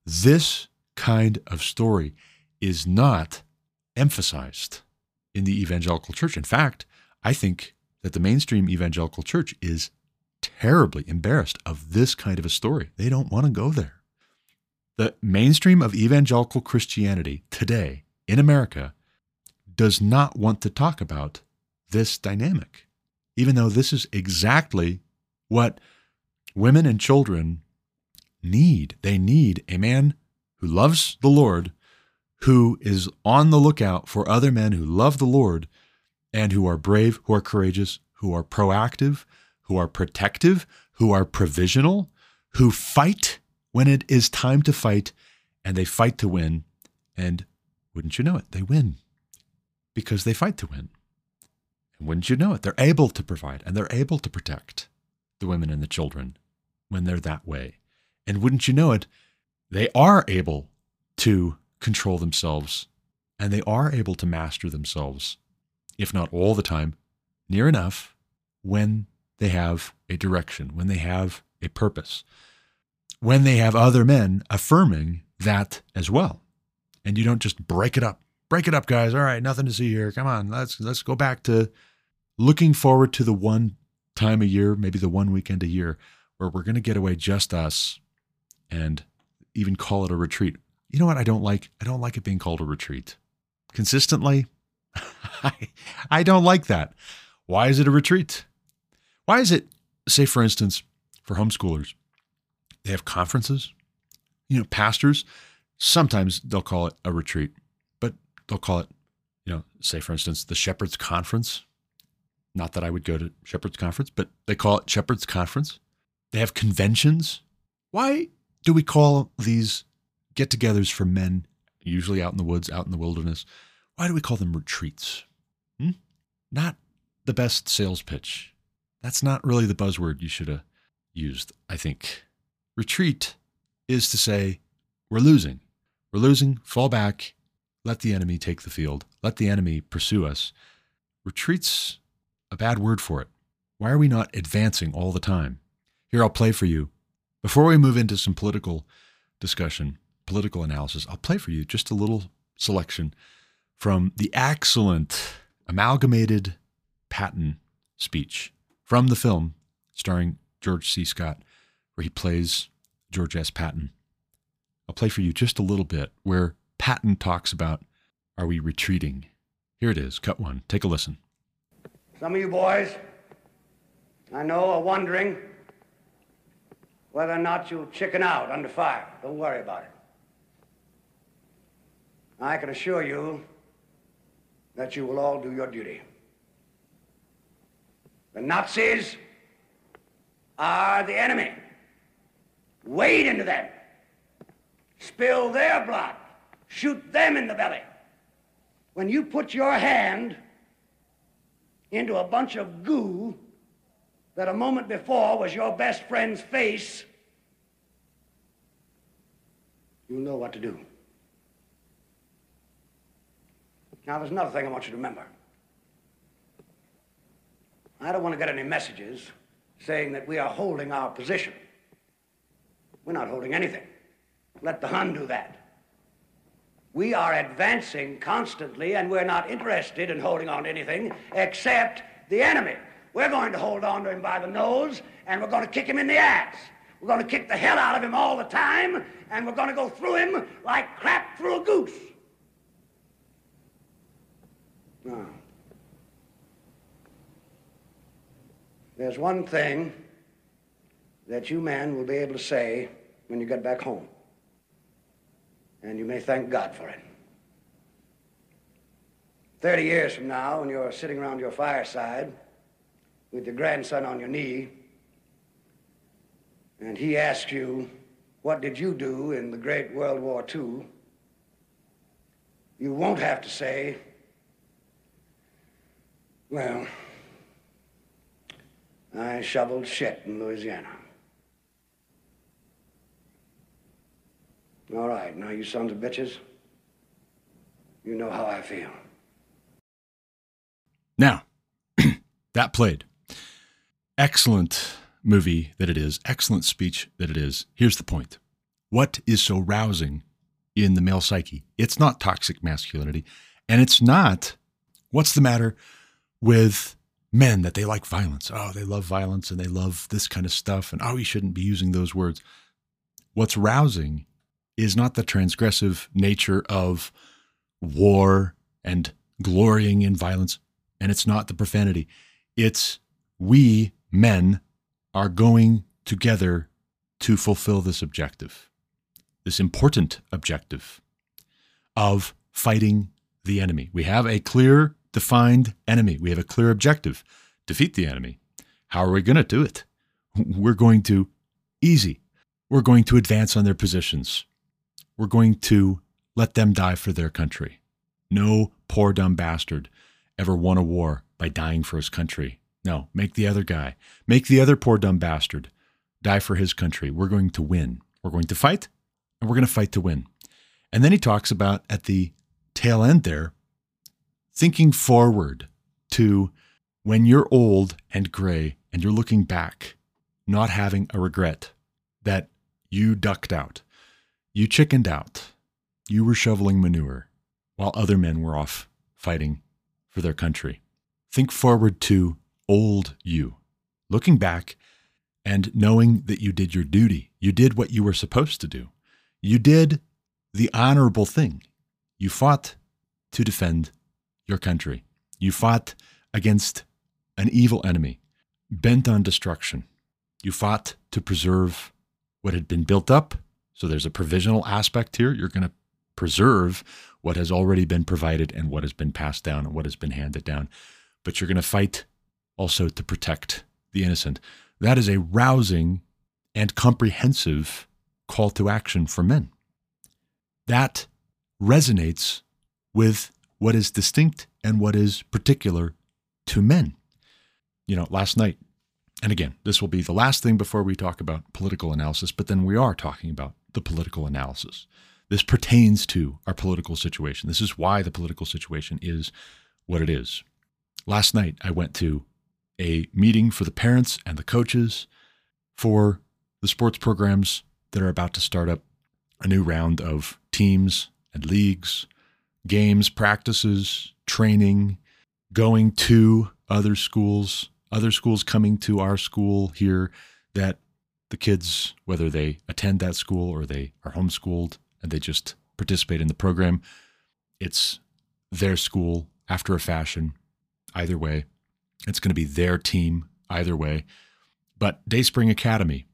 This kind of story is not emphasized in the evangelical church. In fact, I think that the mainstream evangelical church is terribly embarrassed of this kind of a story. They don't want to go there. The mainstream of evangelical Christianity today in America does not want to talk about this dynamic, even though this is exactly what women and children need. They need a man who loves the Lord, who is on the lookout for other men who love the Lord and who are brave, who are courageous, who are proactive, who are protective, who are provisional, who fight when it is time to fight, and they fight to win. And wouldn't you know it, they win because they fight to win. And wouldn't you know it, they're able to provide and they're able to protect the women and the children when they're that way. And wouldn't you know it, they are able to control themselves and they are able to master themselves, if not all the time, near enough when they have a direction, when they have a purpose, when they have other men affirming that as well. And you don't just break it up. Break it up, guys. All right, nothing to see here. Come on, let's let's go back to looking forward to the one time a year, maybe the one weekend a year, where we're going to get away just us and even call it a retreat. You know what I don't like? I don't like it being called a retreat. Consistently, I, I don't like that. Why is it a retreat? Why is it, say, for instance, for homeschoolers, they have conferences? You know, pastors, sometimes they'll call it a retreat, but they'll call it, you know, say, for instance, the Shepherd's Conference. Not that I would go to Shepherd's Conference, but they call it Shepherd's Conference. They have conventions. Why do we call these get togethers for men, usually out in the woods, out in the wilderness, why do we call them retreats? Hmm? Not the best sales pitch. That's not really the buzzword you should have used, I think. Retreat is to say, we're losing. We're losing, fall back, let the enemy take the field, let the enemy pursue us. Retreat's a bad word for it. Why are we not advancing all the time? Here, I'll play for you. Before we move into some political discussion, political analysis, I'll play for you just a little selection from the excellent amalgamated Patton speech from the film starring George C. Scott, where he plays George S. Patton. I'll play for you just a little bit where Patton talks about are we retreating? Here it is, cut one. Take a listen. Some of you boys, I know, are wondering whether or not you'll chicken out under fire. Don't worry about it. I can assure you that you will all do your duty. The Nazis are the enemy. Wade into them. Spill their blood. Shoot them in the belly. When you put your hand into a bunch of goo that a moment before was your best friend's face, you'll know what to do. Now, there's another thing I want you to remember. I don't want to get any messages saying that we are holding our position. We're not holding anything. Let the Hun do that. We are advancing constantly, and we're not interested in holding on to anything except the enemy. We're going to hold on to him by the nose, and we're going to kick him in the ass. We're going to kick the hell out of him all the time, and we're going to go through him like crap through a goose. Now, There's one thing that you men will be able to say when you get back home. And you may thank God for it. 30 years from now, when you're sitting around your fireside, with your grandson on your knee, and he asks you, What did you do in the Great World War II? You won't have to say, Well, I shoveled shit in Louisiana. All right, now you sons of bitches, you know how I feel. Now, that played. Excellent movie that it is, excellent speech that it is. Here's the point What is so rousing in the male psyche? It's not toxic masculinity, and it's not what's the matter with men that they like violence. Oh, they love violence and they love this kind of stuff, and oh, you shouldn't be using those words. What's rousing is not the transgressive nature of war and glorying in violence, and it's not the profanity. It's we men are going together to fulfill this objective, this important objective of fighting the enemy. We have a clear, defined enemy. We have a clear objective defeat the enemy. How are we going to do it? We're going to, easy, we're going to advance on their positions. We're going to let them die for their country. No poor dumb bastard ever won a war by dying for his country. No, make the other guy, make the other poor dumb bastard die for his country. We're going to win. We're going to fight, and we're going to fight to win. And then he talks about at the tail end there, thinking forward to when you're old and gray and you're looking back, not having a regret that you ducked out, you chickened out, you were shoveling manure while other men were off fighting for their country. Think forward to old you, looking back and knowing that you did your duty. You did what you were supposed to do. You did the honorable thing. You fought to defend your country. You fought against an evil enemy bent on destruction. You fought to preserve what had been built up. So there's a provisional aspect here. You're going to preserve what has already been provided and what has been passed down and what has been handed down. But you're going to fight also to protect the innocent. That is a rousing and comprehensive call to action for men. That resonates with what is distinct and what is particular to men. You know, last night, and again, this will be the last thing before we talk about political analysis, but then we are talking about the political analysis. This pertains to our political situation. This is why the political situation is what it is. Last night, I went to a meeting for the parents and the coaches for the sports programs that are about to start up a new round of teams and leagues, games, practices, training, going to other schools, other schools coming to our school here that the kids, whether they attend that school or they are homeschooled and they just participate in the program, it's their school after a fashion. Either way, it's going to be their team either way. But Dayspring Academy,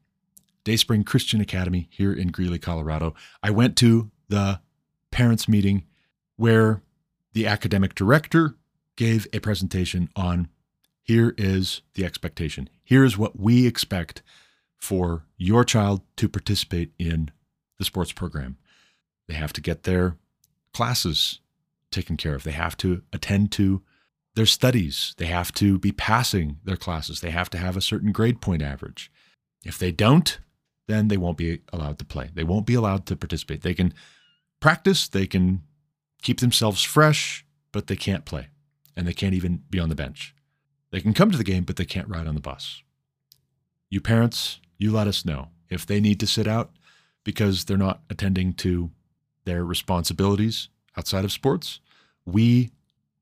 Dayspring Christian Academy here in Greeley, Colorado, I went to the parents' meeting where the academic director gave a presentation on here is the expectation. Here is what we expect for your child to participate in the sports program. They have to get their classes taken care of. They have to attend to their studies. They have to be passing their classes. They have to have a certain grade point average. If they don't, then they won't be allowed to play. They won't be allowed to participate. They can practice, they can keep themselves fresh, but they can't play. And they can't even be on the bench. They can come to the game, but they can't ride on the bus. You parents, you let us know if they need to sit out because they're not attending to their responsibilities outside of sports. We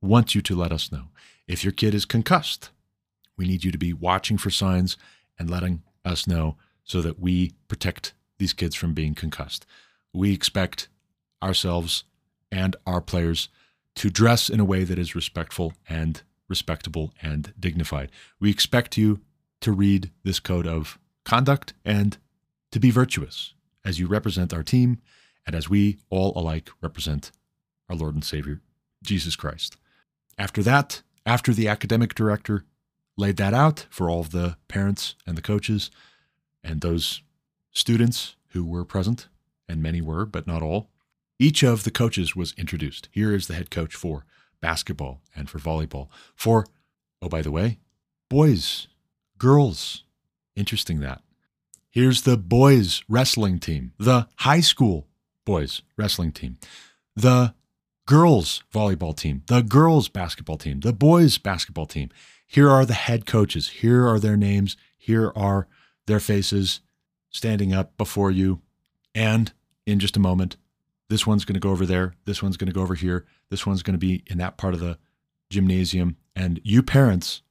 want you to let us know. If your kid is concussed, we need you to be watching for signs and letting us know so that we protect these kids from being concussed. We expect ourselves and our players to dress in a way that is respectful and respectable and dignified. We expect you to read this code of conduct and to be virtuous as you represent our team and as we all alike represent our Lord and Savior, Jesus Christ. After that, after the academic director laid that out for all of the parents and the coaches and those students who were present, and many were, but not all. Each of the coaches was introduced. Here is the head coach for basketball and for volleyball. For, oh, by the way, boys, girls. Interesting that. Here's the boys wrestling team, the high school boys wrestling team, the girls volleyball team, the girls basketball team, the boys basketball team. Here are the head coaches. Here are their names. Here are their faces standing up before you. And in just a moment, this one's going to go over there. This one's going to go over here. This one's going to be in that part of the gymnasium. And you parents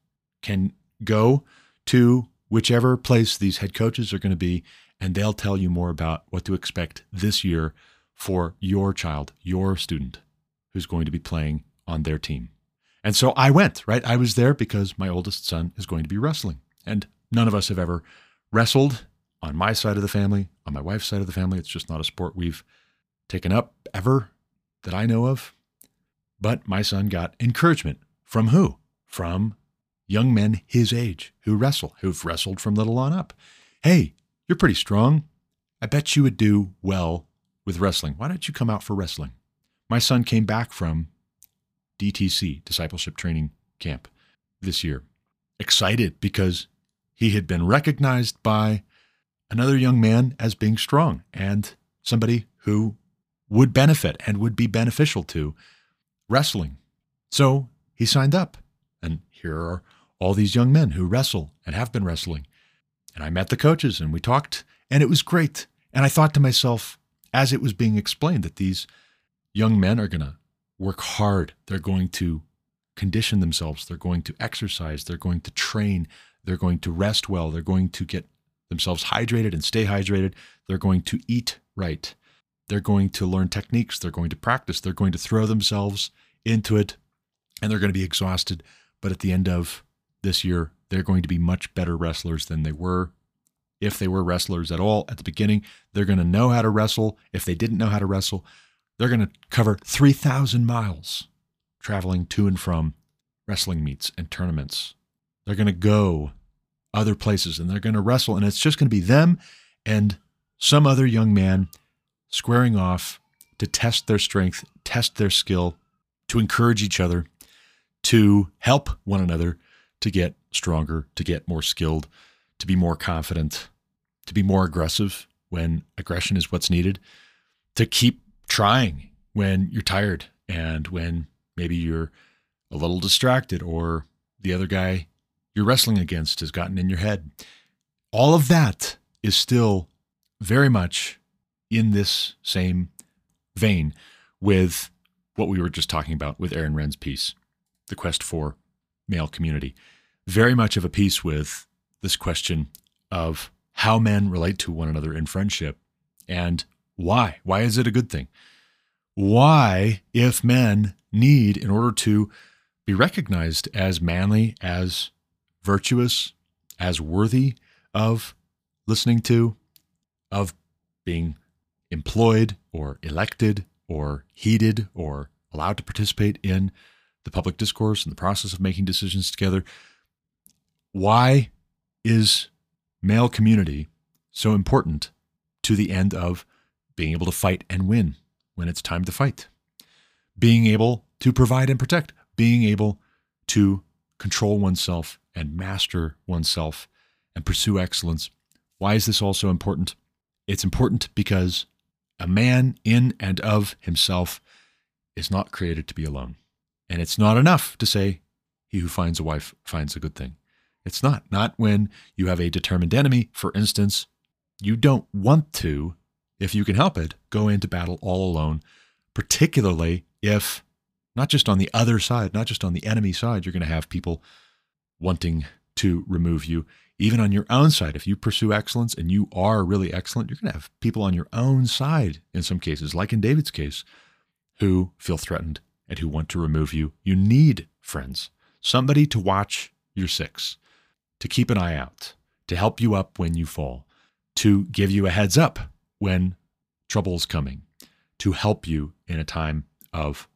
can go to whichever place these head coaches are going to be, and they'll tell you more about what to expect this year for your child, your student who's going to be playing on their team. And so I went, right? I was there because my oldest son is going to be wrestling. And none of us have ever wrestled on my side of the family, on my wife's side of the family. It's just not a sport we've taken up ever that I know of. But my son got encouragement from who? From young men his age who wrestle, who've wrestled from little on up. Hey, you're pretty strong. I bet you would do well with wrestling. Why don't you come out for wrestling? My son came back from DTC, Discipleship Training Camp, this year, excited because he had been recognized by another young man as being strong and somebody who would benefit and would be beneficial to wrestling. So he signed up. And here are all these young men who wrestle and have been wrestling. And I met the coaches and we talked, and it was great. And I thought to myself, as it was being explained, that these young men are going to work hard. They're going to condition themselves. They're going to exercise. They're going to train. They're going to rest well. They're going to get themselves hydrated and stay hydrated. They're going to eat right. They're going to learn techniques. They're going to practice. They're going to throw themselves into it and they're going to be exhausted. But at the end of this year, they're going to be much better wrestlers than they were if they were wrestlers at all at the beginning. They're going to know how to wrestle. If they didn't know how to wrestle, they're going to cover 3,000 miles traveling to and from wrestling meets and tournaments. They're going to go other places and they're going to wrestle, and it's just going to be them and some other young man squaring off to test their strength, test their skill, to encourage each other, to help one another to get stronger, to get more skilled, to be more confident, to be more aggressive when aggression is what's needed, to keep trying when you're tired and when maybe you're a little distracted or the other guy you're wrestling against has gotten in your head. All of that is still very much in this same vein with what we were just talking about with Aaron Renn's piece, The Quest for Male Community. Very much of a piece with this question of how men relate to one another in friendship and why. Why is it a good thing? Why, if men need, in order to be recognized as manly, as virtuous, as worthy of listening to, of being employed or elected or heeded or allowed to participate in the public discourse and the process of making decisions together. Why is male community so important to the end of being able to fight and win when it's time to fight? Being able to provide and protect, being able to control oneself and master oneself and pursue excellence. Why is this also important? It's important because a man in and of himself is not created to be alone. And it's not enough to say, he who finds a wife finds a good thing. It's not. Not when you have a determined enemy. For instance, you don't want to, if you can help it, go into battle all alone, particularly if, not just on the other side, not just on the enemy side, you're going to have people wanting to remove you. Even on your own side, if you pursue excellence and you are really excellent, you're going to have people on your own side in some cases, like in David's case, who feel threatened and who want to remove you. You need friends, somebody to watch your six, to keep an eye out, to help you up when you fall, to give you a heads up when trouble is coming, to help you in a time of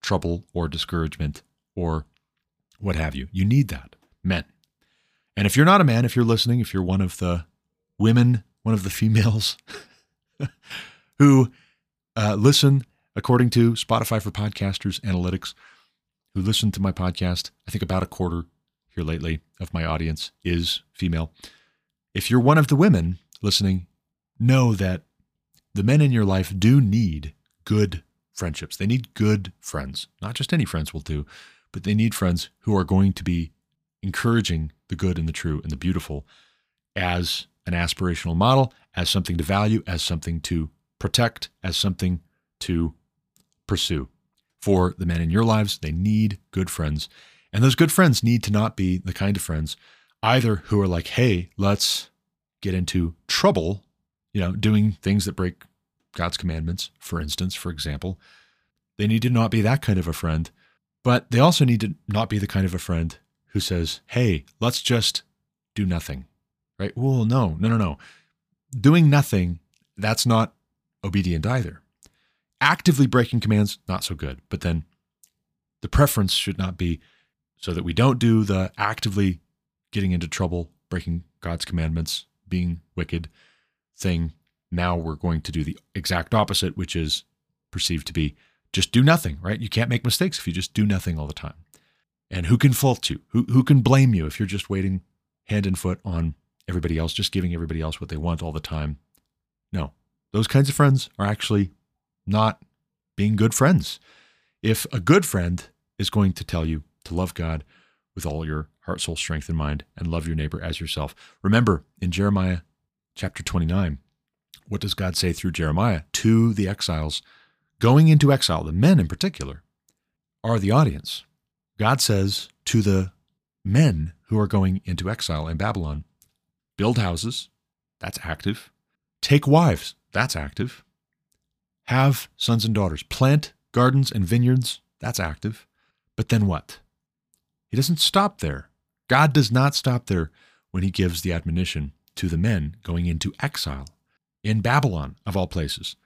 trouble or discouragement or what have you. You need that men. And if you're not a man, if you're listening, if you're one of the women, one of the females who uh, listen according to Spotify for Podcasters analytics, who listen to my podcast, I think about a quarter here lately of my audience is female. If you're one of the women listening, know that the men in your life do need good friendships. They need good friends. Not just any friends will do, but they need friends who are going to be encouraging the good and the true and the beautiful as an aspirational model, as something to value, as something to protect, as something to pursue. For the men in your lives, they need good friends. And those good friends need to not be the kind of friends either who are like, hey, let's get into trouble, you know, doing things that break God's commandments, for instance, for example. They need to not be that kind of a friend, but they also need to not be the kind of a friend who says, hey, let's just do nothing, right? Well, no, no, no, no. Doing nothing, that's not obedient either. Actively breaking commands, not so good. But then the preference should not be so that we don't do the actively getting into trouble, breaking God's commandments, being wicked thing now we're going to do the exact opposite, which is perceived to be just do nothing, right? You can't make mistakes if you just do nothing all the time. And who can fault you? Who, who can blame you if you're just waiting hand and foot on everybody else, just giving everybody else what they want all the time? No, those kinds of friends are actually not being good friends. If a good friend is going to tell you to love God with all your heart, soul, strength, and mind, and love your neighbor as yourself, remember in Jeremiah chapter 29, what does God say through Jeremiah to the exiles going into exile, the men in particular, are the audience. God says to the men who are going into exile in Babylon build houses, that's active. Take wives, that's active. Have sons and daughters. Plant gardens and vineyards, that's active. But then what? He doesn't stop there. God does not stop there when he gives the admonition to the men going into exile in Babylon, of all places.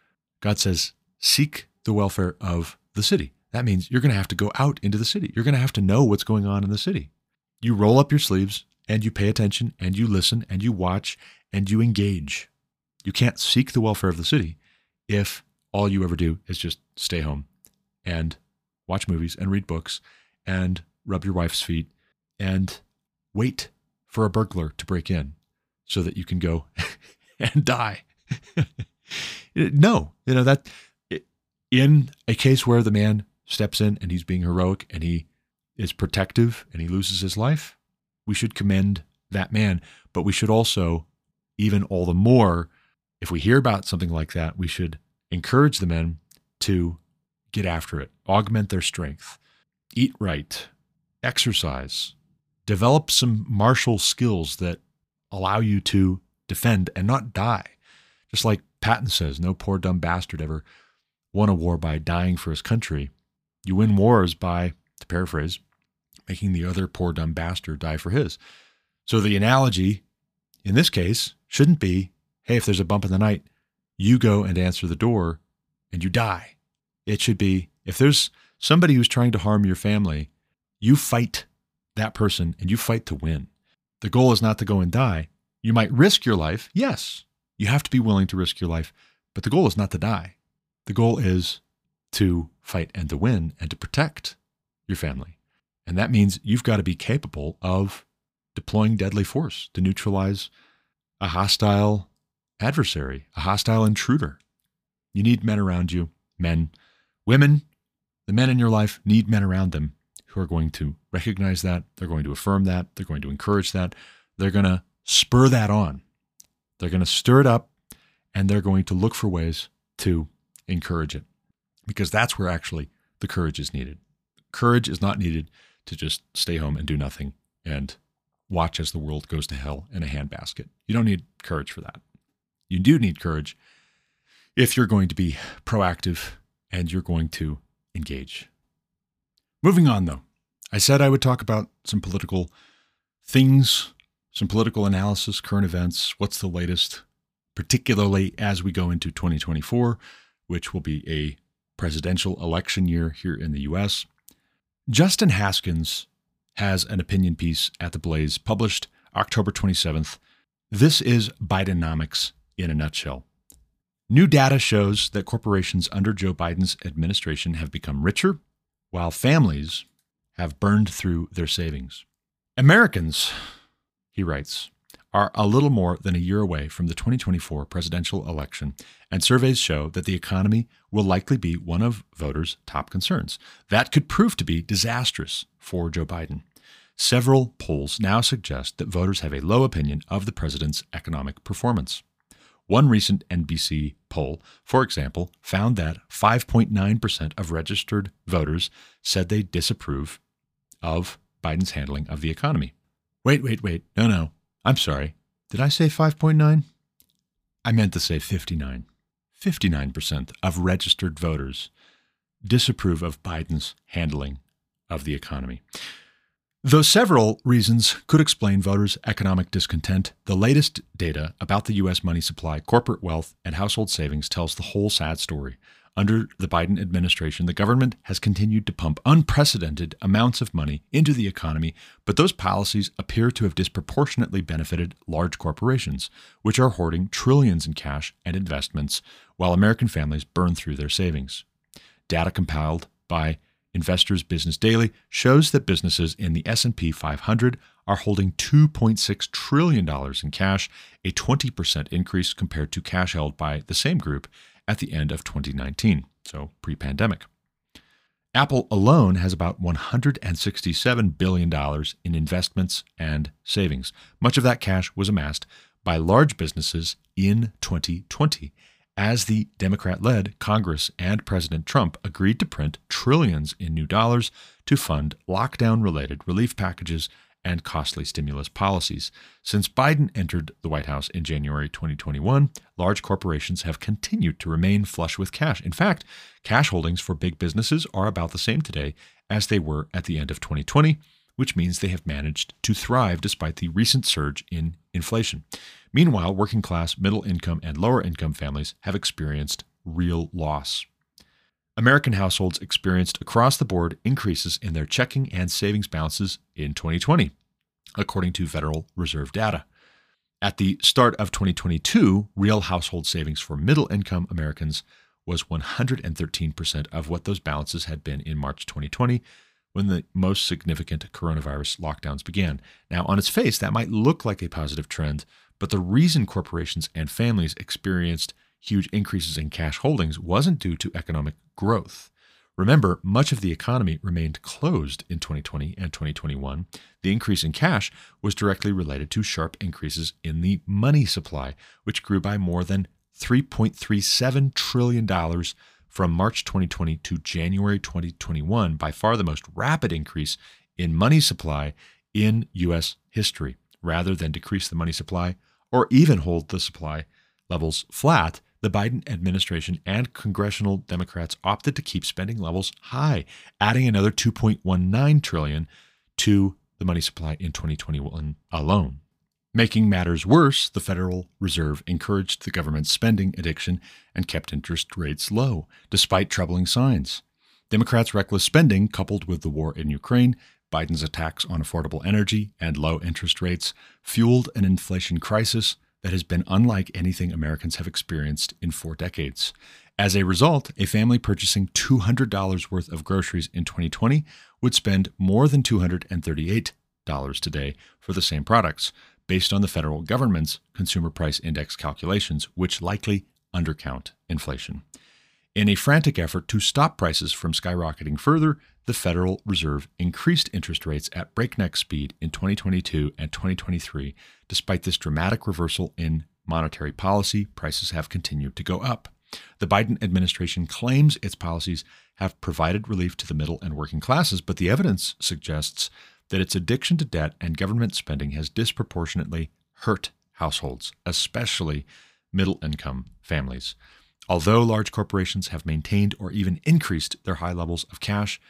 God says, Seek the welfare of the city. That means you're going to have to go out into the city. You're going to have to know what's going on in the city. You roll up your sleeves and you pay attention and you listen and you watch and you engage. You can't seek the welfare of the city if all you ever do is just stay home and watch movies and read books and rub your wife's feet and wait for a burglar to break in so that you can go and die. no, you know that in a case where the man steps in and he's being heroic and he is protective and he loses his life, we should commend that man. But we should also, even all the more, if we hear about something like that, we should encourage the men to get after it, augment their strength, eat right, exercise, develop some martial skills that allow you to defend and not die. Just like Patton says, no poor dumb bastard ever won a war by dying for his country. You win wars by, to paraphrase, making the other poor dumb bastard die for his. So the analogy in this case shouldn't be hey, if there's a bump in the night, you go and answer the door and you die. It should be if there's somebody who's trying to harm your family, you fight that person and you fight to win. The goal is not to go and die. You might risk your life. Yes, you have to be willing to risk your life, but the goal is not to die. The goal is to fight and to win and to protect your family. And that means you've got to be capable of deploying deadly force to neutralize a hostile adversary, a hostile intruder. You need men around you, men, women, the men in your life need men around them who are going to recognize that, they're going to affirm that, they're going to encourage that, they're going to spur that on. They're going to stir it up and they're going to look for ways to encourage it because that's where actually the courage is needed. Courage is not needed to just stay home and do nothing and watch as the world goes to hell in a handbasket. You don't need courage for that. You do need courage if you're going to be proactive and you're going to engage. Moving on, though, I said I would talk about some political things, some political analysis, current events, what's the latest, particularly as we go into 2024 which will be a presidential election year here in the US. Justin Haskins has an opinion piece at The Blaze published October 27th. This is Bidenomics in a nutshell. New data shows that corporations under Joe Biden's administration have become richer, while families have burned through their savings. Americans, he writes, are a little more than a year away from the 2024 presidential election, and surveys show that the economy will likely be one of voters' top concerns. That could prove to be disastrous for Joe Biden. Several polls now suggest that voters have a low opinion of the president's economic performance. One recent NBC poll, for example, found that 5.9% of registered voters said they disapprove of Biden's handling of the economy. Wait, wait, wait. No, no. I'm sorry. Did I say 5.9? I meant to say 59. 59% of registered voters disapprove of Biden's handling of the economy. Though several reasons could explain voters' economic discontent, the latest data about the U.S. money supply, corporate wealth, and household savings tells the whole sad story. Under the Biden administration, the government has continued to pump unprecedented amounts of money into the economy, but those policies appear to have disproportionately benefited large corporations, which are hoarding trillions in cash and investments while American families burn through their savings. Data compiled by Investors Business Daily shows that businesses in the S&P 500 are holding 2.6 trillion dollars in cash, a 20% increase compared to cash held by the same group at the end of 2019, so pre pandemic. Apple alone has about $167 billion in investments and savings. Much of that cash was amassed by large businesses in 2020 as the Democrat led Congress and President Trump agreed to print trillions in new dollars to fund lockdown related relief packages and costly stimulus policies. Since Biden entered the White House in January 2021, large corporations have continued to remain flush with cash. In fact, cash holdings for big businesses are about the same today as they were at the end of 2020, which means they have managed to thrive despite the recent surge in inflation. Meanwhile, working class, middle income, and lower income families have experienced real loss. American households experienced across the board increases in their checking and savings balances in 2020, according to Federal Reserve data. At the start of 2022, real household savings for middle income Americans was 113% of what those balances had been in March 2020 when the most significant coronavirus lockdowns began. Now, on its face, that might look like a positive trend, but the reason corporations and families experienced huge increases in cash holdings wasn't due to economic growth. Remember, much of the economy remained closed in 2020 and 2021. The increase in cash was directly related to sharp increases in the money supply, which grew by more than $3.37 trillion from March 2020 to January 2021, by far the most rapid increase in money supply in U.S. history. Rather than decrease the money supply or even hold the supply levels flat, the Biden administration and congressional Democrats opted to keep spending levels high, adding another 2.19 trillion to the money supply in 2021 alone. Making matters worse, the Federal Reserve encouraged the government's spending addiction and kept interest rates low, despite troubling signs. Democrats' reckless spending, coupled with the war in Ukraine, Biden's attacks on affordable energy, and low interest rates, fueled an inflation crisis that has been unlike anything Americans have experienced in four decades. As a result, a family purchasing $200 worth of groceries in 2020 would spend more than $238 today for the same products, based on the federal government's consumer price index calculations, which likely undercount inflation. In a frantic effort to stop prices from skyrocketing further, the Federal Reserve increased interest rates at breakneck speed in 2022 and 2023. Despite this dramatic reversal in monetary policy, prices have continued to go up. The Biden administration claims its policies have provided relief to the middle and working classes, but the evidence suggests that its addiction to debt and government spending has disproportionately hurt households, especially middle income families. Although large corporations have maintained or even increased their high levels of cash,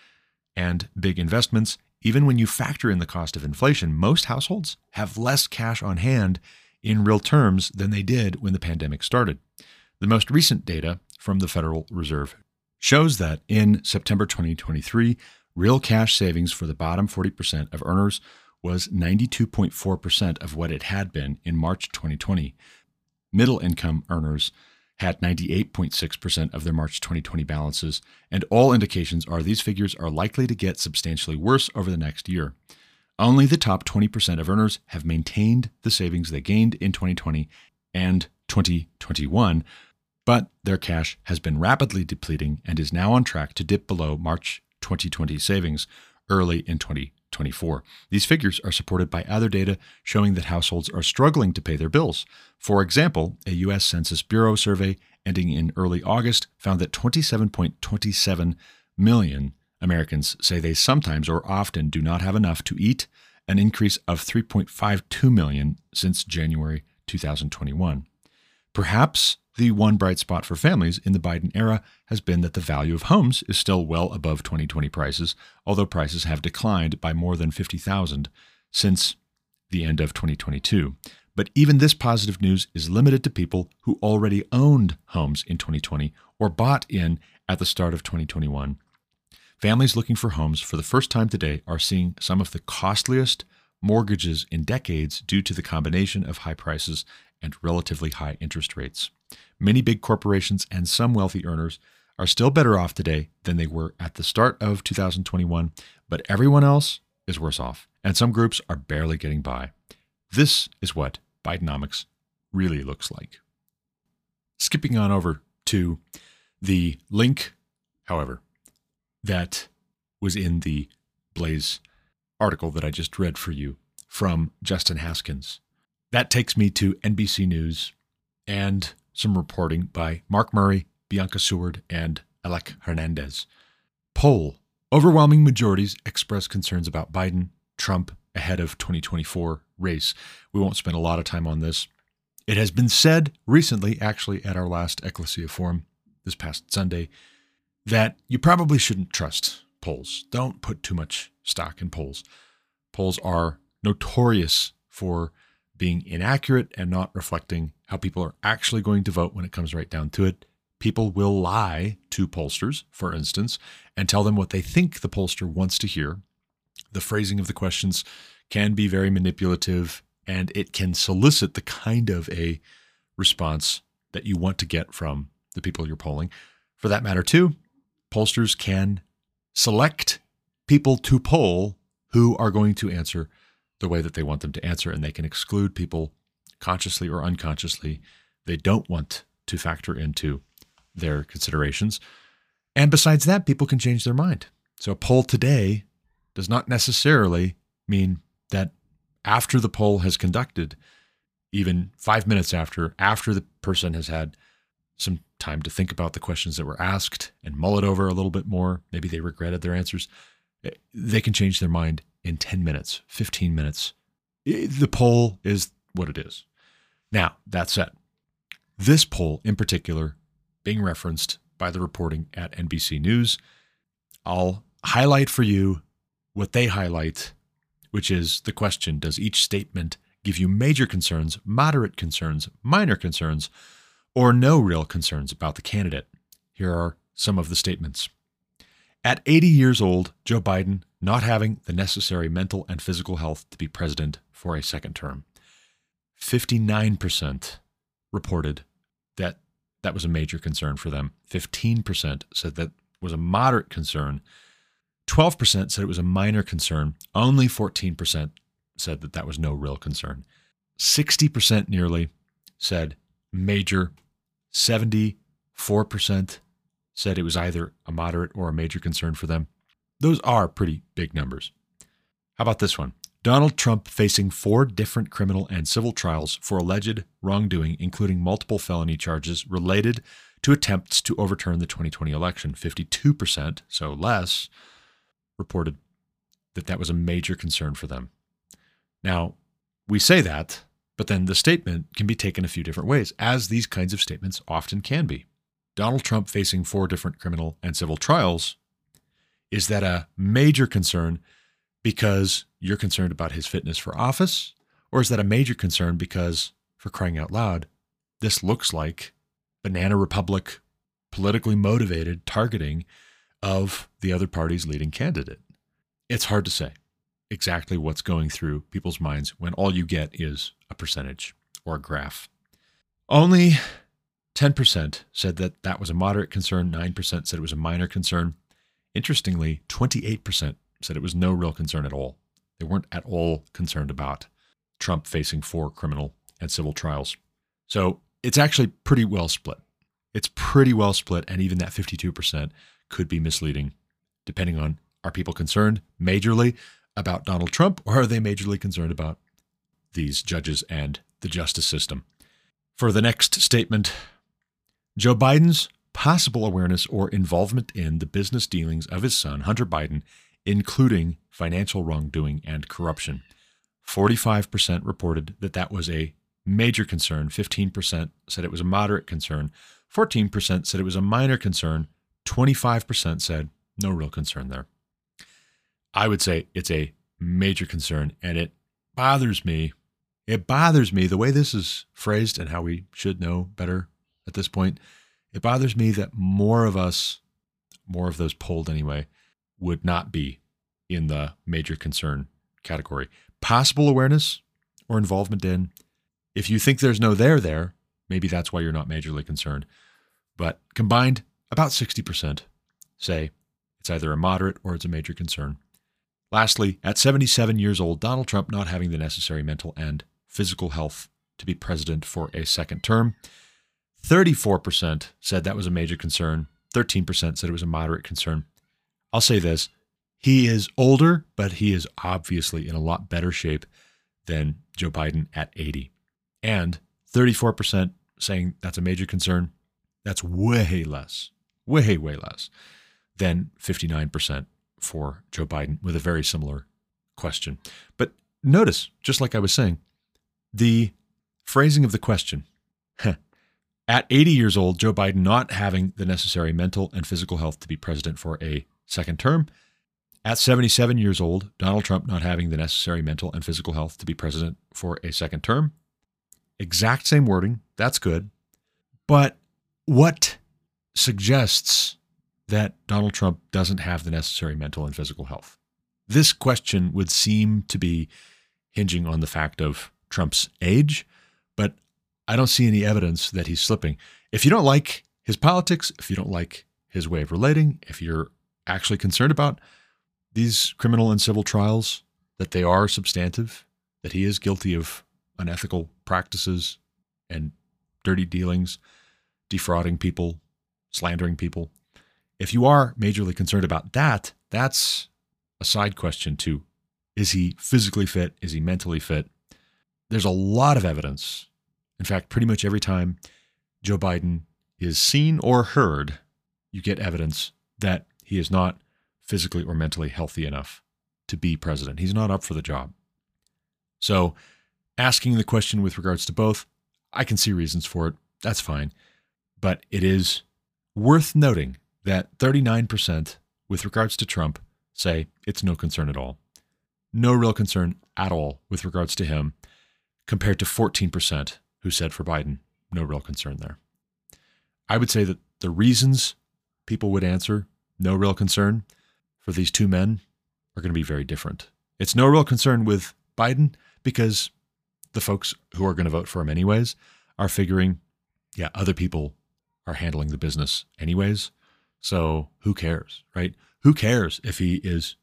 and big investments, even when you factor in the cost of inflation, most households have less cash on hand in real terms than they did when the pandemic started. The most recent data from the Federal Reserve shows that in September 2023, real cash savings for the bottom 40% of earners was 92.4% of what it had been in March 2020. Middle income earners had 98.6% of their March 2020 balances, and all indications are these figures are likely to get substantially worse over the next year. Only the top 20% of earners have maintained the savings they gained in 2020 and 2021, but their cash has been rapidly depleting and is now on track to dip below March 2020 savings early in 2024. These figures are supported by other data showing that households are struggling to pay their bills. For example, a U.S. Census Bureau survey ending in early August found that 27.27 million Americans say they sometimes or often do not have enough to eat, an increase of 3.52 million since January 2021. Perhaps the one bright spot for families in the Biden era has been that the value of homes is still well above 2020 prices, although prices have declined by more than 50,000 since the end of 2022. But even this positive news is limited to people who already owned homes in 2020 or bought in at the start of 2021. Families looking for homes for the first time today are seeing some of the costliest mortgages in decades due to the combination of high prices and relatively high interest rates. Many big corporations and some wealthy earners are still better off today than they were at the start of 2021, but everyone else is worse off, and some groups are barely getting by. This is what Bidenomics really looks like. Skipping on over to the link, however, that was in the Blaze article that I just read for you from Justin Haskins. That takes me to NBC News and some reporting by Mark Murray, Bianca Seward, and Alec Hernandez. Poll Overwhelming majorities express concerns about Biden, Trump ahead of 2024 race. We won't spend a lot of time on this. It has been said recently, actually, at our last Ecclesia Forum this past Sunday, that you probably shouldn't trust polls. Don't put too much stock in polls. Polls are notorious for being inaccurate and not reflecting how people are actually going to vote when it comes right down to it. People will lie to pollsters, for instance, and tell them what they think the pollster wants to hear. The phrasing of the questions can be very manipulative and it can solicit the kind of a response that you want to get from the people you're polling. For that matter, too, pollsters can select people to poll who are going to answer the way that they want them to answer, and they can exclude people consciously or unconsciously they don't want to factor into their considerations. And besides that, people can change their mind. So a poll today does not necessarily mean that after the poll has conducted, even five minutes after, after the person has had some time to think about the questions that were asked and mull it over a little bit more, maybe they regretted their answers, eh, they can change their mind in 10 minutes, 15 minutes. The poll is what it is. Now, that said, this poll in particular, being referenced by the reporting at NBC News, I'll highlight for you what they highlight, which is the question Does each statement give you major concerns, moderate concerns, minor concerns, or no real concerns about the candidate? Here are some of the statements. At 80 years old, Joe Biden not having the necessary mental and physical health to be president for a second term. 59% reported that that was a major concern for them. 15% said that was a moderate concern. 12% said it was a minor concern. Only 14% said that that was no real concern. 60% nearly said major. 74% said it was either a moderate or a major concern for them. Those are pretty big numbers. How about this one? Donald Trump facing four different criminal and civil trials for alleged wrongdoing, including multiple felony charges related to attempts to overturn the 2020 election. 52%, so less, reported that that was a major concern for them. Now, we say that, but then the statement can be taken a few different ways, as these kinds of statements often can be. Donald Trump facing four different criminal and civil trials is that a major concern because you're concerned about his fitness for office? Or is that a major concern because, for crying out loud, this looks like Banana Republic politically motivated targeting of the other party's leading candidate? It's hard to say. exactly what's going through people's minds when all you get is a percentage or a graph. Only 10% said that that was a moderate concern, 9% said it was a minor concern. Interestingly, 28% said it was no real concern at all. They weren't at all concerned about Trump facing four criminal and civil trials. So it's actually pretty well split. It's pretty well split, and even that 52% could be misleading, depending on are people concerned majorly about Donald Trump or are they majorly concerned about these judges and the justice system? For the next statement, Joe Biden's possible awareness or involvement in the business dealings of his son, Hunter Biden, including financial wrongdoing and corruption. 45% reported that that was a major concern, 15% said it was a moderate concern, 14% said it was a minor concern, 25% said no real concern there. I would say it's a major concern and it bothers me. It bothers me the way this is phrased and how we should know better at this point. It bothers me that more of us, more of those polled anyway, would not be in the major concern category. Possible awareness or involvement in. If you think there's no there there, maybe that's why you're not majorly concerned. But combined, about 60% say it's either a moderate or it's a major concern. Lastly, at 77 years old, Donald Trump not having the necessary mental and physical health to be president for a second term. 34% said that was a major concern. 13% said it was a moderate concern. I'll say this he is older, but he is obviously in a lot better shape than Joe Biden at 80. And 34% saying that's a major concern. That's way less, way, way less than 59% for Joe Biden with a very similar question. But notice, just like I was saying, the phrasing of the question. At 80 years old, Joe Biden not having the necessary mental and physical health to be president for a second term. At 77 years old, Donald Trump not having the necessary mental and physical health to be president for a second term. Exact same wording. That's good. But what suggests that Donald Trump doesn't have the necessary mental and physical health? This question would seem to be hinging on the fact of Trump's age, but I don't see any evidence that he's slipping. If you don't like his politics, if you don't like his way of relating, if you're actually concerned about these criminal and civil trials, that they are substantive, that he is guilty of unethical practices and dirty dealings, defrauding people, slandering people, if you are majorly concerned about that, that's a side question to is he physically fit? Is he mentally fit? There's a lot of evidence. In fact, pretty much every time Joe Biden is seen or heard, you get evidence that he is not physically or mentally healthy enough to be president. He's not up for the job. So, asking the question with regards to both, I can see reasons for it. That's fine. But it is worth noting that 39% with regards to Trump say it's no concern at all. No real concern at all with regards to him, compared to 14% who said for Biden, no real concern there. I would say that the reasons people would answer no real concern for these two men are going to be very different. It's no real concern with Biden because the folks who are going to vote for him anyways are figuring, yeah, other people are handling the business anyways. So who cares, right? Who cares if he is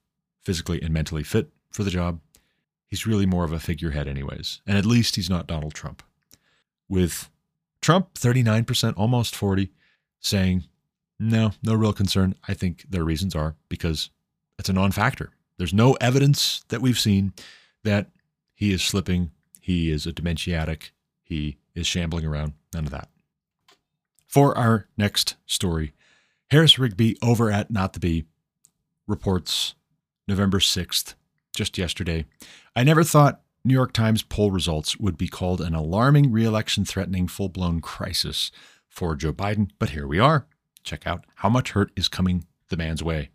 physically and mentally fit for the job? He's really more of a figurehead, anyways. And at least he's not Donald Trump. With Trump, 39%, almost 40, saying, no, no real concern. I think their reasons are because it's a non factor. There's no evidence that we've seen that he is slipping, he is a dementiatic, he is shambling around. None of that. For our next story, Harris Rigby over at Not the Bee reports November 6th, just yesterday. I never thought New York Times poll results would be called an alarming reelection threatening full blown crisis for Joe Biden, but here we are. Check out how much hurt is coming the man's way.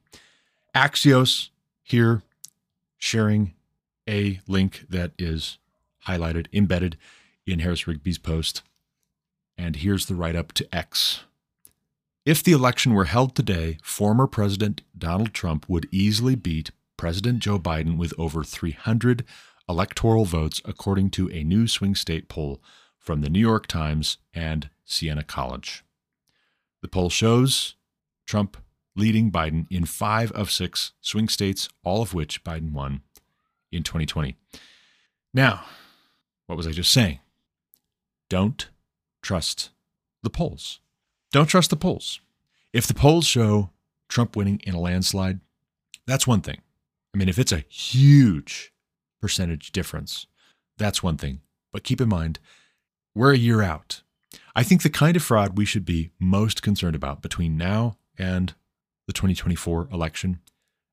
Axios here sharing a link that is highlighted, embedded in Harris Rigby's post. And here's the write up to X. If the election were held today, former President Donald Trump would easily beat President Joe Biden with over 300 electoral votes, according to a new swing state poll from the New York Times and Siena College. The poll shows Trump leading Biden in five of six swing states, all of which Biden won in 2020. Now, what was I just saying? Don't trust the polls. Don't trust the polls. If the polls show Trump winning in a landslide, that's one thing. I mean, if it's a huge percentage difference, that's one thing. But keep in mind, we're a year out. I think the kind of fraud we should be most concerned about between now and the 2024 election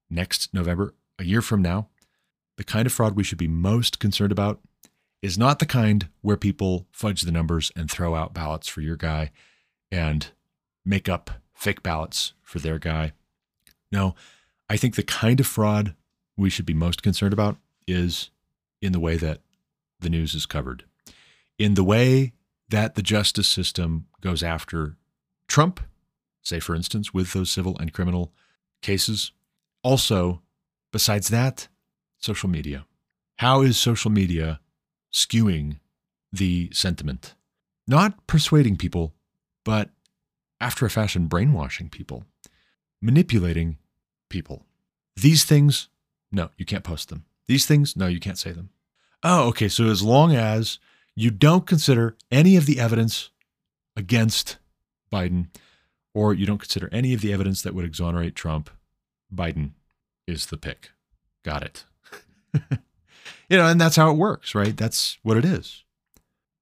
next November, a year from now, the kind of fraud we should be most concerned about is not the kind where people fudge the numbers and throw out ballots for your guy and make up fake ballots for their guy. No, I think the kind of fraud we should be most concerned about is in the way that the news is covered, in the way that the justice system goes after Trump, say, for instance, with those civil and criminal cases. Also, besides that, social media. How is social media skewing the sentiment? Not persuading people, but after a fashion, brainwashing people, manipulating people. These things, no, you can't post them. These things, no, you can't say them. Oh, okay. So as long as you don't consider any of the evidence against Biden, or you don't consider any of the evidence that would exonerate Trump, Biden is the pick. Got it. you know, and that's how it works, right? That's what it is.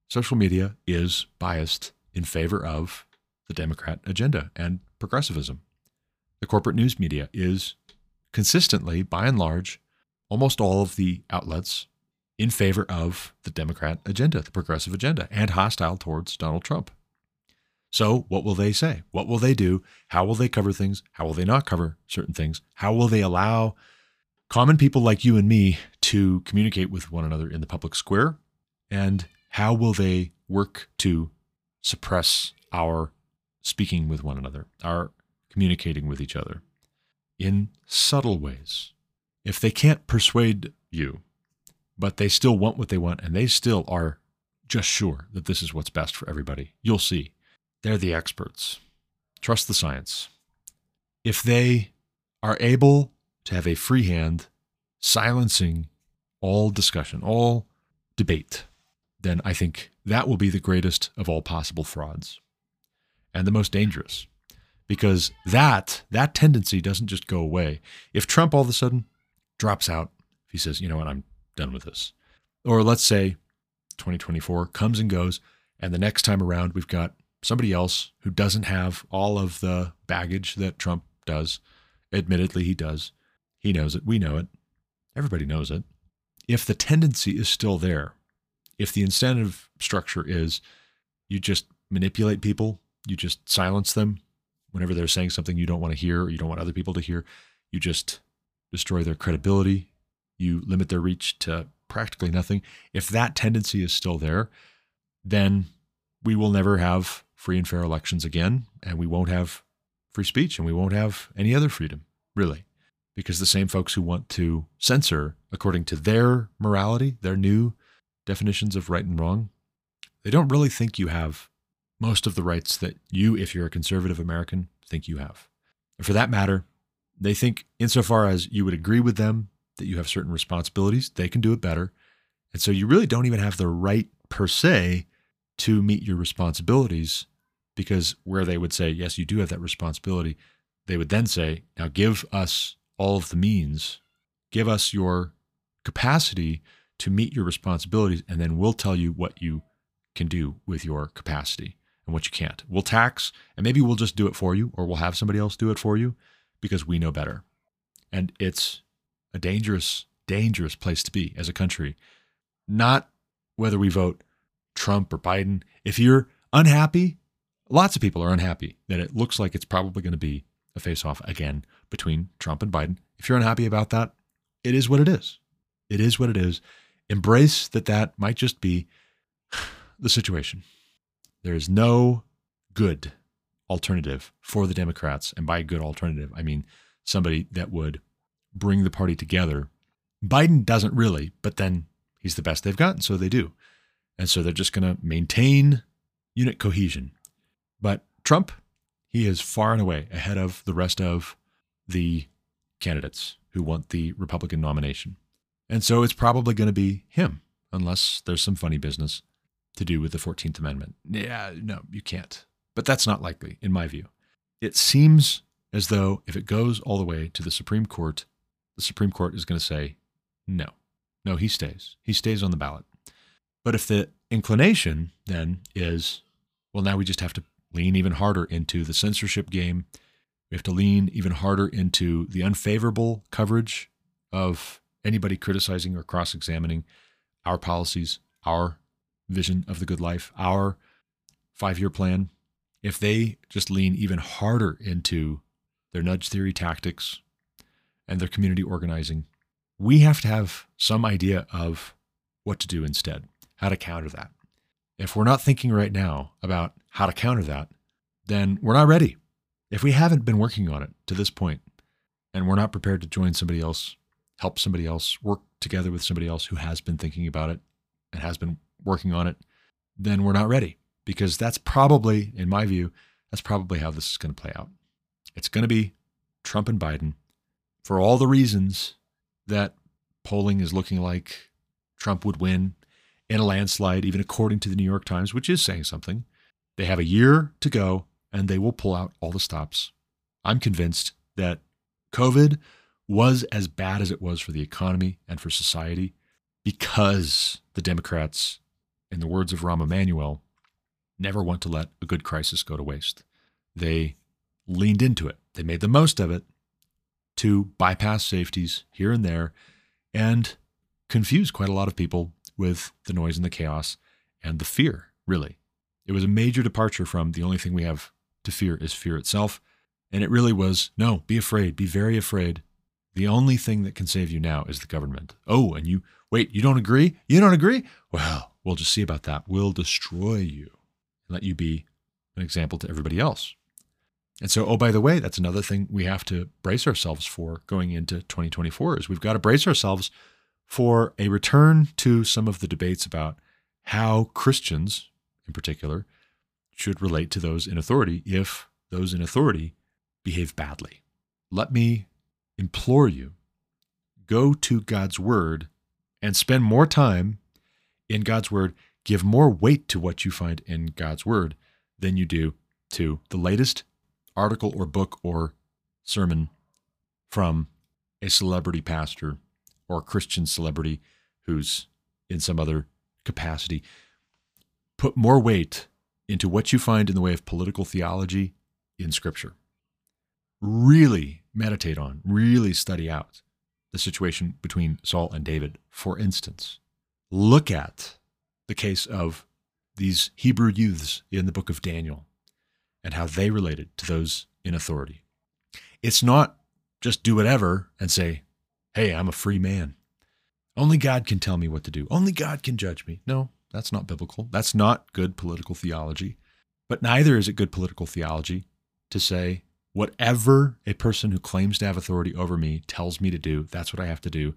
Social media is biased in favor of the Democrat agenda and progressivism. The corporate news media is consistently, by and large, almost all of the outlets in favor of the Democrat agenda, the progressive agenda, and hostile towards Donald Trump. So, what will they say? What will they do? How will they cover things? How will they not cover certain things? How will they allow common people like you and me to communicate with one another in the public square? And how will they work to suppress our speaking with one another, our communicating with each other in subtle ways? If they can't persuade you, but they still want what they want and they still are just sure that this is what's best for everybody, you'll see. They're the experts. Trust the science. If they are able to have a free hand silencing all discussion, all debate, then I think that will be the greatest of all possible frauds and the most dangerous because that that tendency doesn't just go away. If Trump all of a sudden drops out, if he says, "You know what, I'm done with this." Or let's say 2024 comes and goes and the next time around we've got somebody else who doesn't have all of the baggage that Trump does. Admittedly, he does. He knows it. We know it. Everybody knows it. If the tendency is still there, if the incentive structure is you just manipulate people, you just silence them whenever they're saying something you don't want to hear or you don't want other people to hear, you just destroy their credibility, you limit their reach to practically nothing. If that tendency is still there, then we will never have free and fair elections again, and we won't have free speech and we won't have any other freedom, really because the same folks who want to censor according to their morality, their new definitions of right and wrong, they don't really think you have most of the rights that you, if you're a conservative American, think you have. And for that matter, they think, insofar as you would agree with them that you have certain responsibilities, they can do it better. And so you really don't even have the right per se to meet your responsibilities because where they would say, yes, you do have that responsibility, they would then say, now give us all of the means. Give us your capacity to meet your responsibilities, and then we'll tell you what you can do with your capacity and what you can't. We'll tax, and maybe we'll just do it for you, or we'll have somebody else do it for you because we know better. And it's a dangerous, dangerous place to be as a country. Not whether we vote Trump or Biden. If you're unhappy, lots of people are unhappy that it looks like it's probably going to be a face off again between Trump and Biden. If you're unhappy about that, it is what it is. It is what it is. Embrace that that might just be the situation. There is no good alternative for the Democrats. And by a good alternative, I mean somebody that would bring the party together. Biden doesn't really, but then he's the best they've got, and so they do. And so they're just going to maintain unit cohesion. But Trump, he is far and away ahead of the rest of the candidates who want the Republican nomination. And so it's probably going to be him, unless there's some funny business to do with the 14th Amendment. Yeah, no, you can't. But that's not likely, in my view. It seems as though if it goes all the way to the Supreme Court, the Supreme Court is going to say, no, no, he stays. He stays on the ballot. But if the inclination then is, well, now we just have to lean even harder into the censorship game, we have to lean even harder into the unfavorable coverage of anybody criticizing or cross examining our policies, our vision of the good life, our five year plan, if they just lean even harder into their nudge theory tactics and their community organizing, we have to have some idea of what to do instead, how to counter that. If we're not thinking right now about how to counter that, then we're not ready. If we haven't been working on it to this point and we're not prepared to join somebody else, help somebody else, work together with somebody else who has been thinking about it and has been working on it, then we're not ready because that's probably, in my view, that's probably how this is going to play out. It's going to be Trump and Biden for all the reasons that polling is looking like Trump would win in a landslide, even according to the New York Times, which is saying something. They have a year to go and they will pull out all the stops. I'm convinced that COVID was as bad as it was for the economy and for society because the Democrats, in the words of Rahm Emanuel, never want to let a good crisis go to waste. They leaned into it, they made the most of it to bypass safeties here and there and confuse quite a lot of people with the noise and the chaos and the fear, really. It was a major departure from the only thing we have to fear is fear itself. And it really was no, be afraid, be very afraid. The only thing that can save you now is the government. Oh, and you wait, you don't agree? You don't agree? Well, we'll just see about that. We'll destroy you and let you be an example to everybody else. And so, oh, by the way, that's another thing we have to brace ourselves for going into 2024 is we've got to brace ourselves for a return to some of the debates about how Christians, in particular, should relate to those in authority if those in authority behave badly. Let me implore you go to God's word and spend more time in God's word give more weight to what you find in God's word than you do to the latest article or book or sermon from a celebrity pastor or a Christian celebrity who's in some other capacity. Put more weight into what you find in the way of political theology in Scripture. Really meditate on, really study out the situation between Saul and David. For instance, look at the case of these Hebrew youths in the book of Daniel and how they related to those in authority. It's not just do whatever and say, hey, I'm a free man. Only God can tell me what to do. Only God can judge me. No, that's not biblical. That's not good political theology. But neither is it good political theology to say, whatever a person who claims to have authority over me tells me to do, that's what I have to do.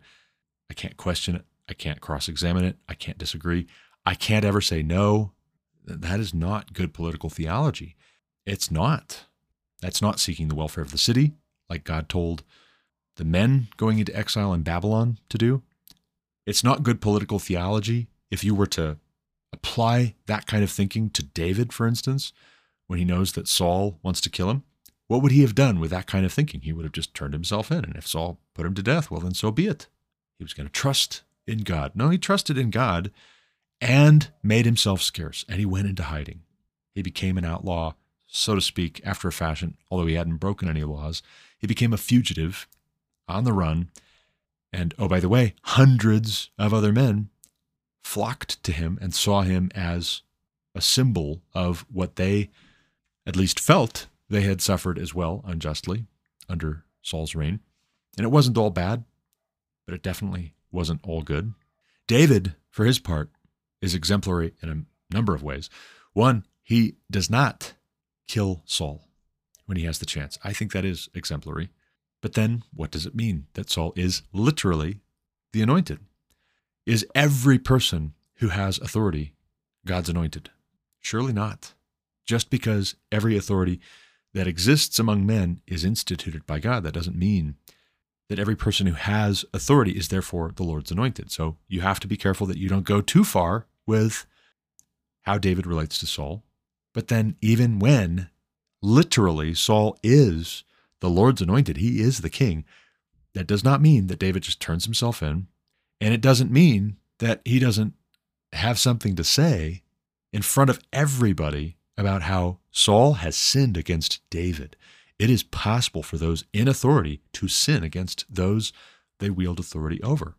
I can't question it. I can't cross examine it. I can't disagree. I can't ever say no. That is not good political theology. It's not. That's not seeking the welfare of the city, like God told the men going into exile in Babylon to do. It's not good political theology if you were to apply that kind of thinking to David, for instance, when he knows that Saul wants to kill him. What would he have done with that kind of thinking? He would have just turned himself in. And if Saul put him to death, well, then so be it. He was going to trust in God. No, he trusted in God and made himself scarce, and he went into hiding. He became an outlaw, so to speak, after a fashion, although he hadn't broken any laws. He became a fugitive on the run. And oh, by the way, hundreds of other men flocked to him and saw him as a symbol of what they at least felt they had suffered as well unjustly under Saul's reign. And it wasn't all bad, but it definitely wasn't all good. David, for his part, is exemplary in a number of ways. One, he does not kill Saul when he has the chance. I think that is exemplary. But then, what does it mean that Saul is literally the anointed? Is every person who has authority God's anointed? Surely not. Just because every authority that exists among men is instituted by God, that doesn't mean that every person who has authority is therefore the Lord's anointed. So you have to be careful that you don't go too far with how David relates to Saul. But then, even when literally Saul is the Lord's anointed, he is the king, that does not mean that David just turns himself in. And it doesn't mean that he doesn't have something to say in front of everybody about how Saul has sinned against David. It is possible for those in authority to sin against those they wield authority over.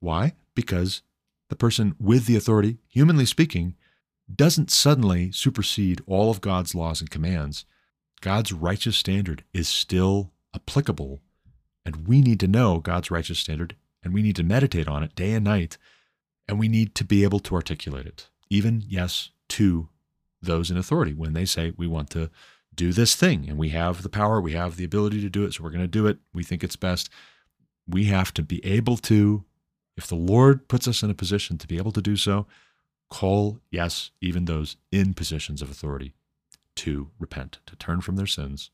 Why? Because the person with the authority, humanly speaking, doesn't suddenly supersede all of God's laws and commands. God's righteous standard is still applicable, and we need to know God's righteous standard, and we need to meditate on it day and night, and we need to be able to articulate it, even, yes, to those in authority when they say, We want to do this thing, and we have the power, we have the ability to do it, so we're going to do it. We think it's best. We have to be able to, if the Lord puts us in a position to be able to do so, call, yes, even those in positions of authority to repent, to turn from their sins,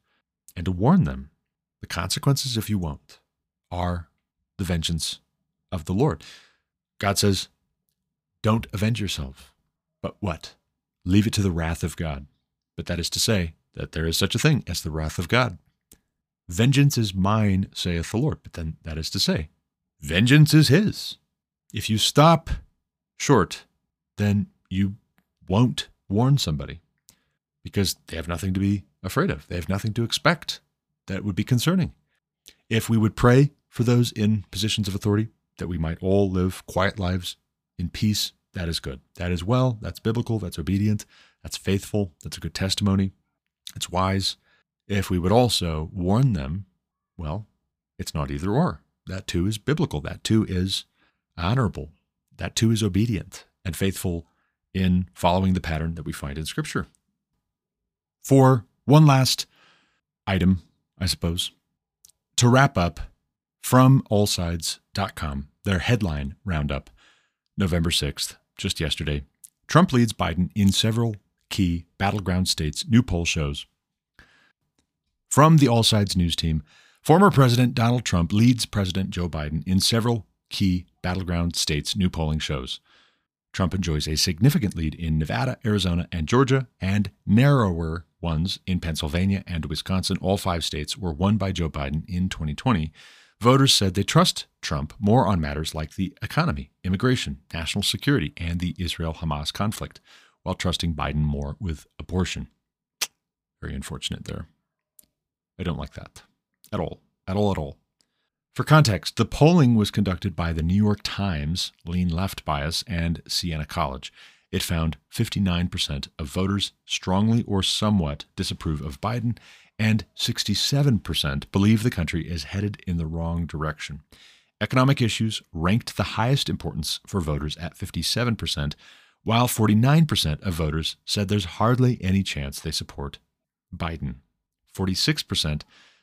and to warn them. The consequences, if you won't, are the vengeance of the Lord. God says, Don't avenge yourself. But what? Leave it to the wrath of God. But that is to say, that there is such a thing as the wrath of God. Vengeance is mine, saith the Lord. But then that is to say, vengeance is his. If you stop short, then you won't warn somebody because they have nothing to be afraid of. They have nothing to expect that would be concerning. If we would pray for those in positions of authority, that we might all live quiet lives in peace, that is good. That is well. That's biblical. That's obedient. That's faithful. That's a good testimony. It's wise. If we would also warn them, well, it's not either or. That too is biblical. That too is honorable. That too is obedient and faithful in following the pattern that we find in Scripture. For one last item, I suppose, to wrap up from allsides.com, their headline roundup, November 6th, just yesterday. Trump leads Biden in several key battleground states, new poll shows. From the AllSides news team, former President Donald Trump leads President Joe Biden in several key battleground states, new polling shows. Trump enjoys a significant lead in Nevada, Arizona, and Georgia, and narrower ones in Pennsylvania and Wisconsin. All five states were won by Joe Biden in 2020. Voters said they trust Trump more on matters like the economy, immigration, national security, and the Israel Hamas conflict, while trusting Biden more with abortion. Very unfortunate there. I don't like that at all, at all, at all. For context, the polling was conducted by the New York Times, Lean Left Bias, and Siena College. It found 59% of voters strongly or somewhat disapprove of Biden, and 67% believe the country is headed in the wrong direction. Economic issues ranked the highest importance for voters at 57%, while 49% of voters said there's hardly any chance they support Biden. 46%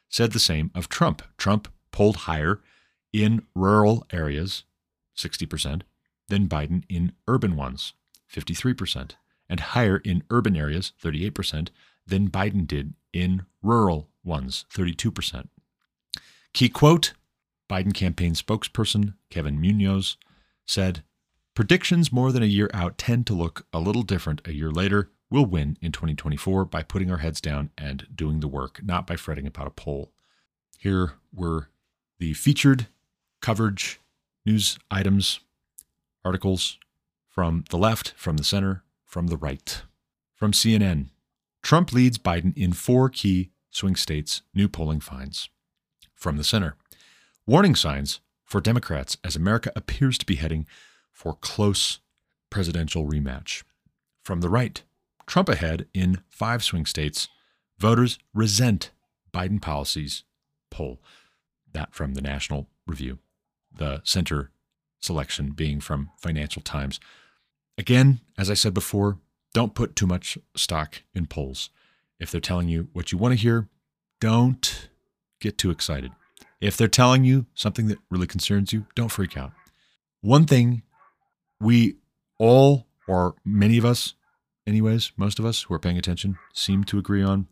said the same of Trump. Trump polled higher in rural areas, 60%, than Biden in urban ones, 53%, and higher in urban areas, 38%, than Biden did in rural ones, 32%. Key quote Biden campaign spokesperson Kevin Munoz said, Predictions more than a year out tend to look a little different a year later. We'll win in 2024 by putting our heads down and doing the work, not by fretting about a poll. Here were the featured coverage, news items, articles from the left, from the center, from the right. From CNN, Trump leads Biden in four key swing states, new polling finds. From the center, warning signs for Democrats as America appears to be heading for close presidential rematch. From the right, Trump ahead in five swing states, voters resent Biden policies poll. That from the National Review. The center selection being from Financial Times. Again, as I said before, don't put too much stock in polls. If they're telling you what you want to hear, don't get too excited. If they're telling you something that really concerns you, don't freak out. One thing we all, or many of us, anyways, most of us who are paying attention, seem to agree on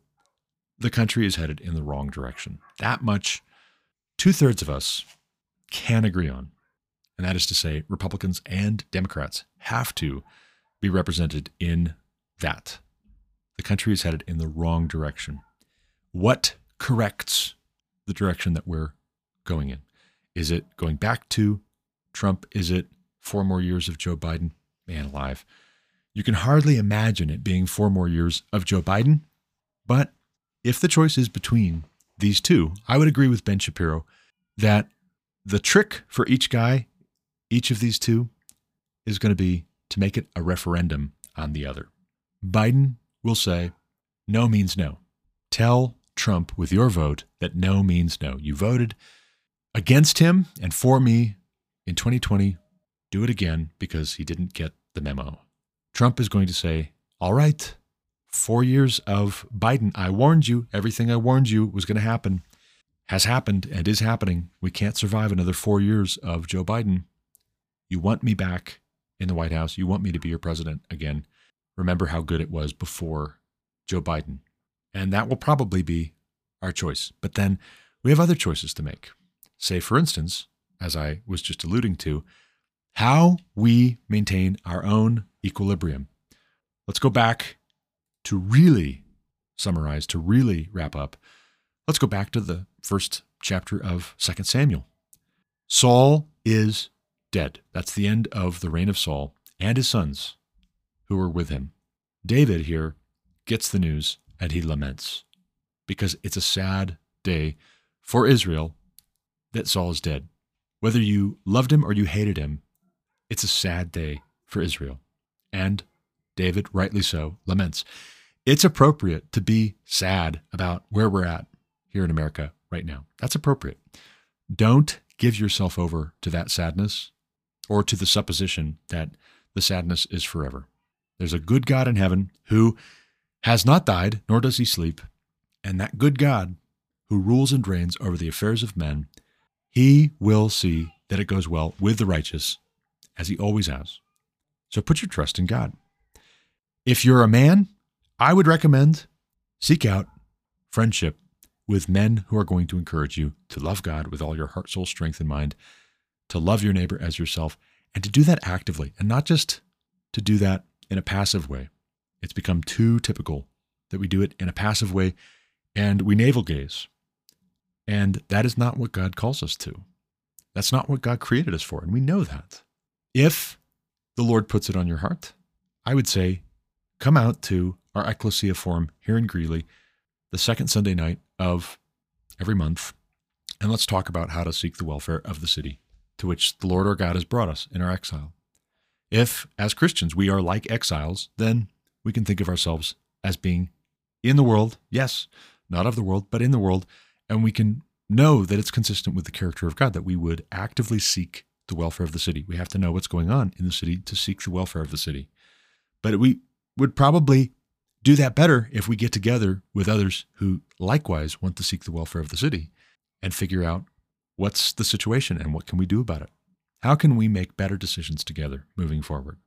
the country is headed in the wrong direction. That much, two thirds of us can agree on. And that is to say, Republicans and Democrats have to be represented in that. The country is headed in the wrong direction. What corrects the direction that we're going in? Is it going back to Trump? Is it four more years of Joe Biden? Man alive. You can hardly imagine it being four more years of Joe Biden. But if the choice is between these two, I would agree with Ben Shapiro that the trick for each guy, each of these two, is going to be to make it a referendum on the other. Biden will say, no means no. Tell Trump with your vote that no means no. You voted against him and for me in 2020. Do it again because he didn't get the memo. Trump is going to say, all right, four years of Biden, I warned you, everything I warned you was going to happen has happened and is happening. We can't survive another four years of Joe Biden. You want me back in the White House. You want me to be your president again. Remember how good it was before Joe Biden. And that will probably be our choice. But then we have other choices to make. Say, for instance, as I was just alluding to, how we maintain our own equilibrium. Let's go back to really summarize, to really wrap up. Let's go back to the first chapter of 2 Samuel. Saul is dead. That's the end of the reign of Saul and his sons who were with him. David here gets the news and he laments because it's a sad day for Israel that Saul is dead. Whether you loved him or you hated him, it's a sad day for Israel. And David, rightly so, laments. It's appropriate to be sad about where we're at here in America right now. That's appropriate. Don't give yourself over to that sadness or to the supposition that the sadness is forever. There's a good God in heaven who has not died, nor does he sleep. And that good God who rules and reigns over the affairs of men, he will see that it goes well with the righteous, as he always has. So put your trust in God. If you're a man, I would recommend seek out friendship with men who are going to encourage you to love God with all your heart, soul, strength, and mind, to love your neighbor as yourself, and to do that actively and not just to do that in a passive way. It's become too typical that we do it in a passive way and we navel gaze. And that is not what God calls us to. That's not what God created us for. And we know that. If the Lord puts it on your heart, I would say come out to our Ecclesia Forum here in Greeley the second Sunday night of every month, and let's talk about how to seek the welfare of the city to which the Lord our God has brought us in our exile. If, as Christians, we are like exiles, then we can think of ourselves as being in the world, yes, not of the world, but in the world, and we can know that it's consistent with the character of God, that we would actively seek the welfare of the city. We have to know what's going on in the city to seek the welfare of the city. But we would probably do that better if we get together with others who likewise want to seek the welfare of the city and figure out what's the situation and what can we do about it. How can we make better decisions together moving forward?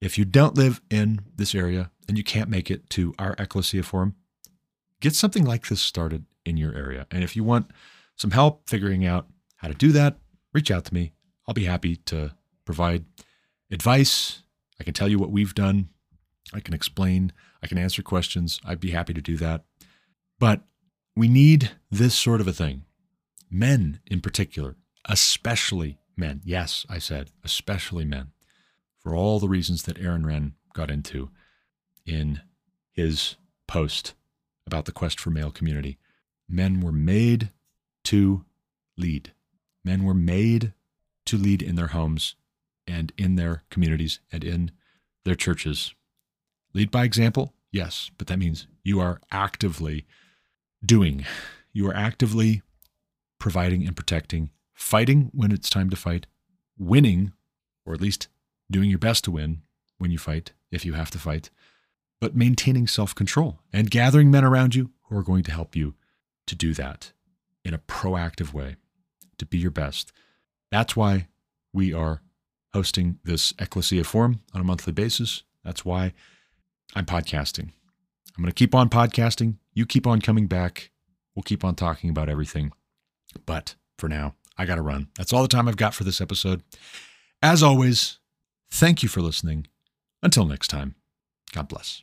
If you don't live in this area and you can't make it to our Ecclesia Forum, get something like this started in your area. And if you want some help figuring out how to do that, reach out to me. I'll be happy to provide advice. I can tell you what we've done I can explain, I can answer questions. I'd be happy to do that. But we need this sort of a thing. Men in particular, especially men. Yes, I said, especially men, for all the reasons that Aaron Renn got into in his post about the quest for male community. Men were made to lead. Men were made to lead in their homes and in their communities and in their churches Lead by example, yes, but that means you are actively doing, you are actively providing and protecting, fighting when it's time to fight, winning, or at least doing your best to win when you fight, if you have to fight, but maintaining self control and gathering men around you who are going to help you to do that in a proactive way. to be your best. That's why we are hosting this Ecclesia Forum on a monthly basis. That's why I'm podcasting. I'm going to keep on podcasting. You keep on coming back. We'll keep on talking about everything. But for now, I got to run. That's all the time I've got for this episode. As always, thank you for listening. Until next time, God bless.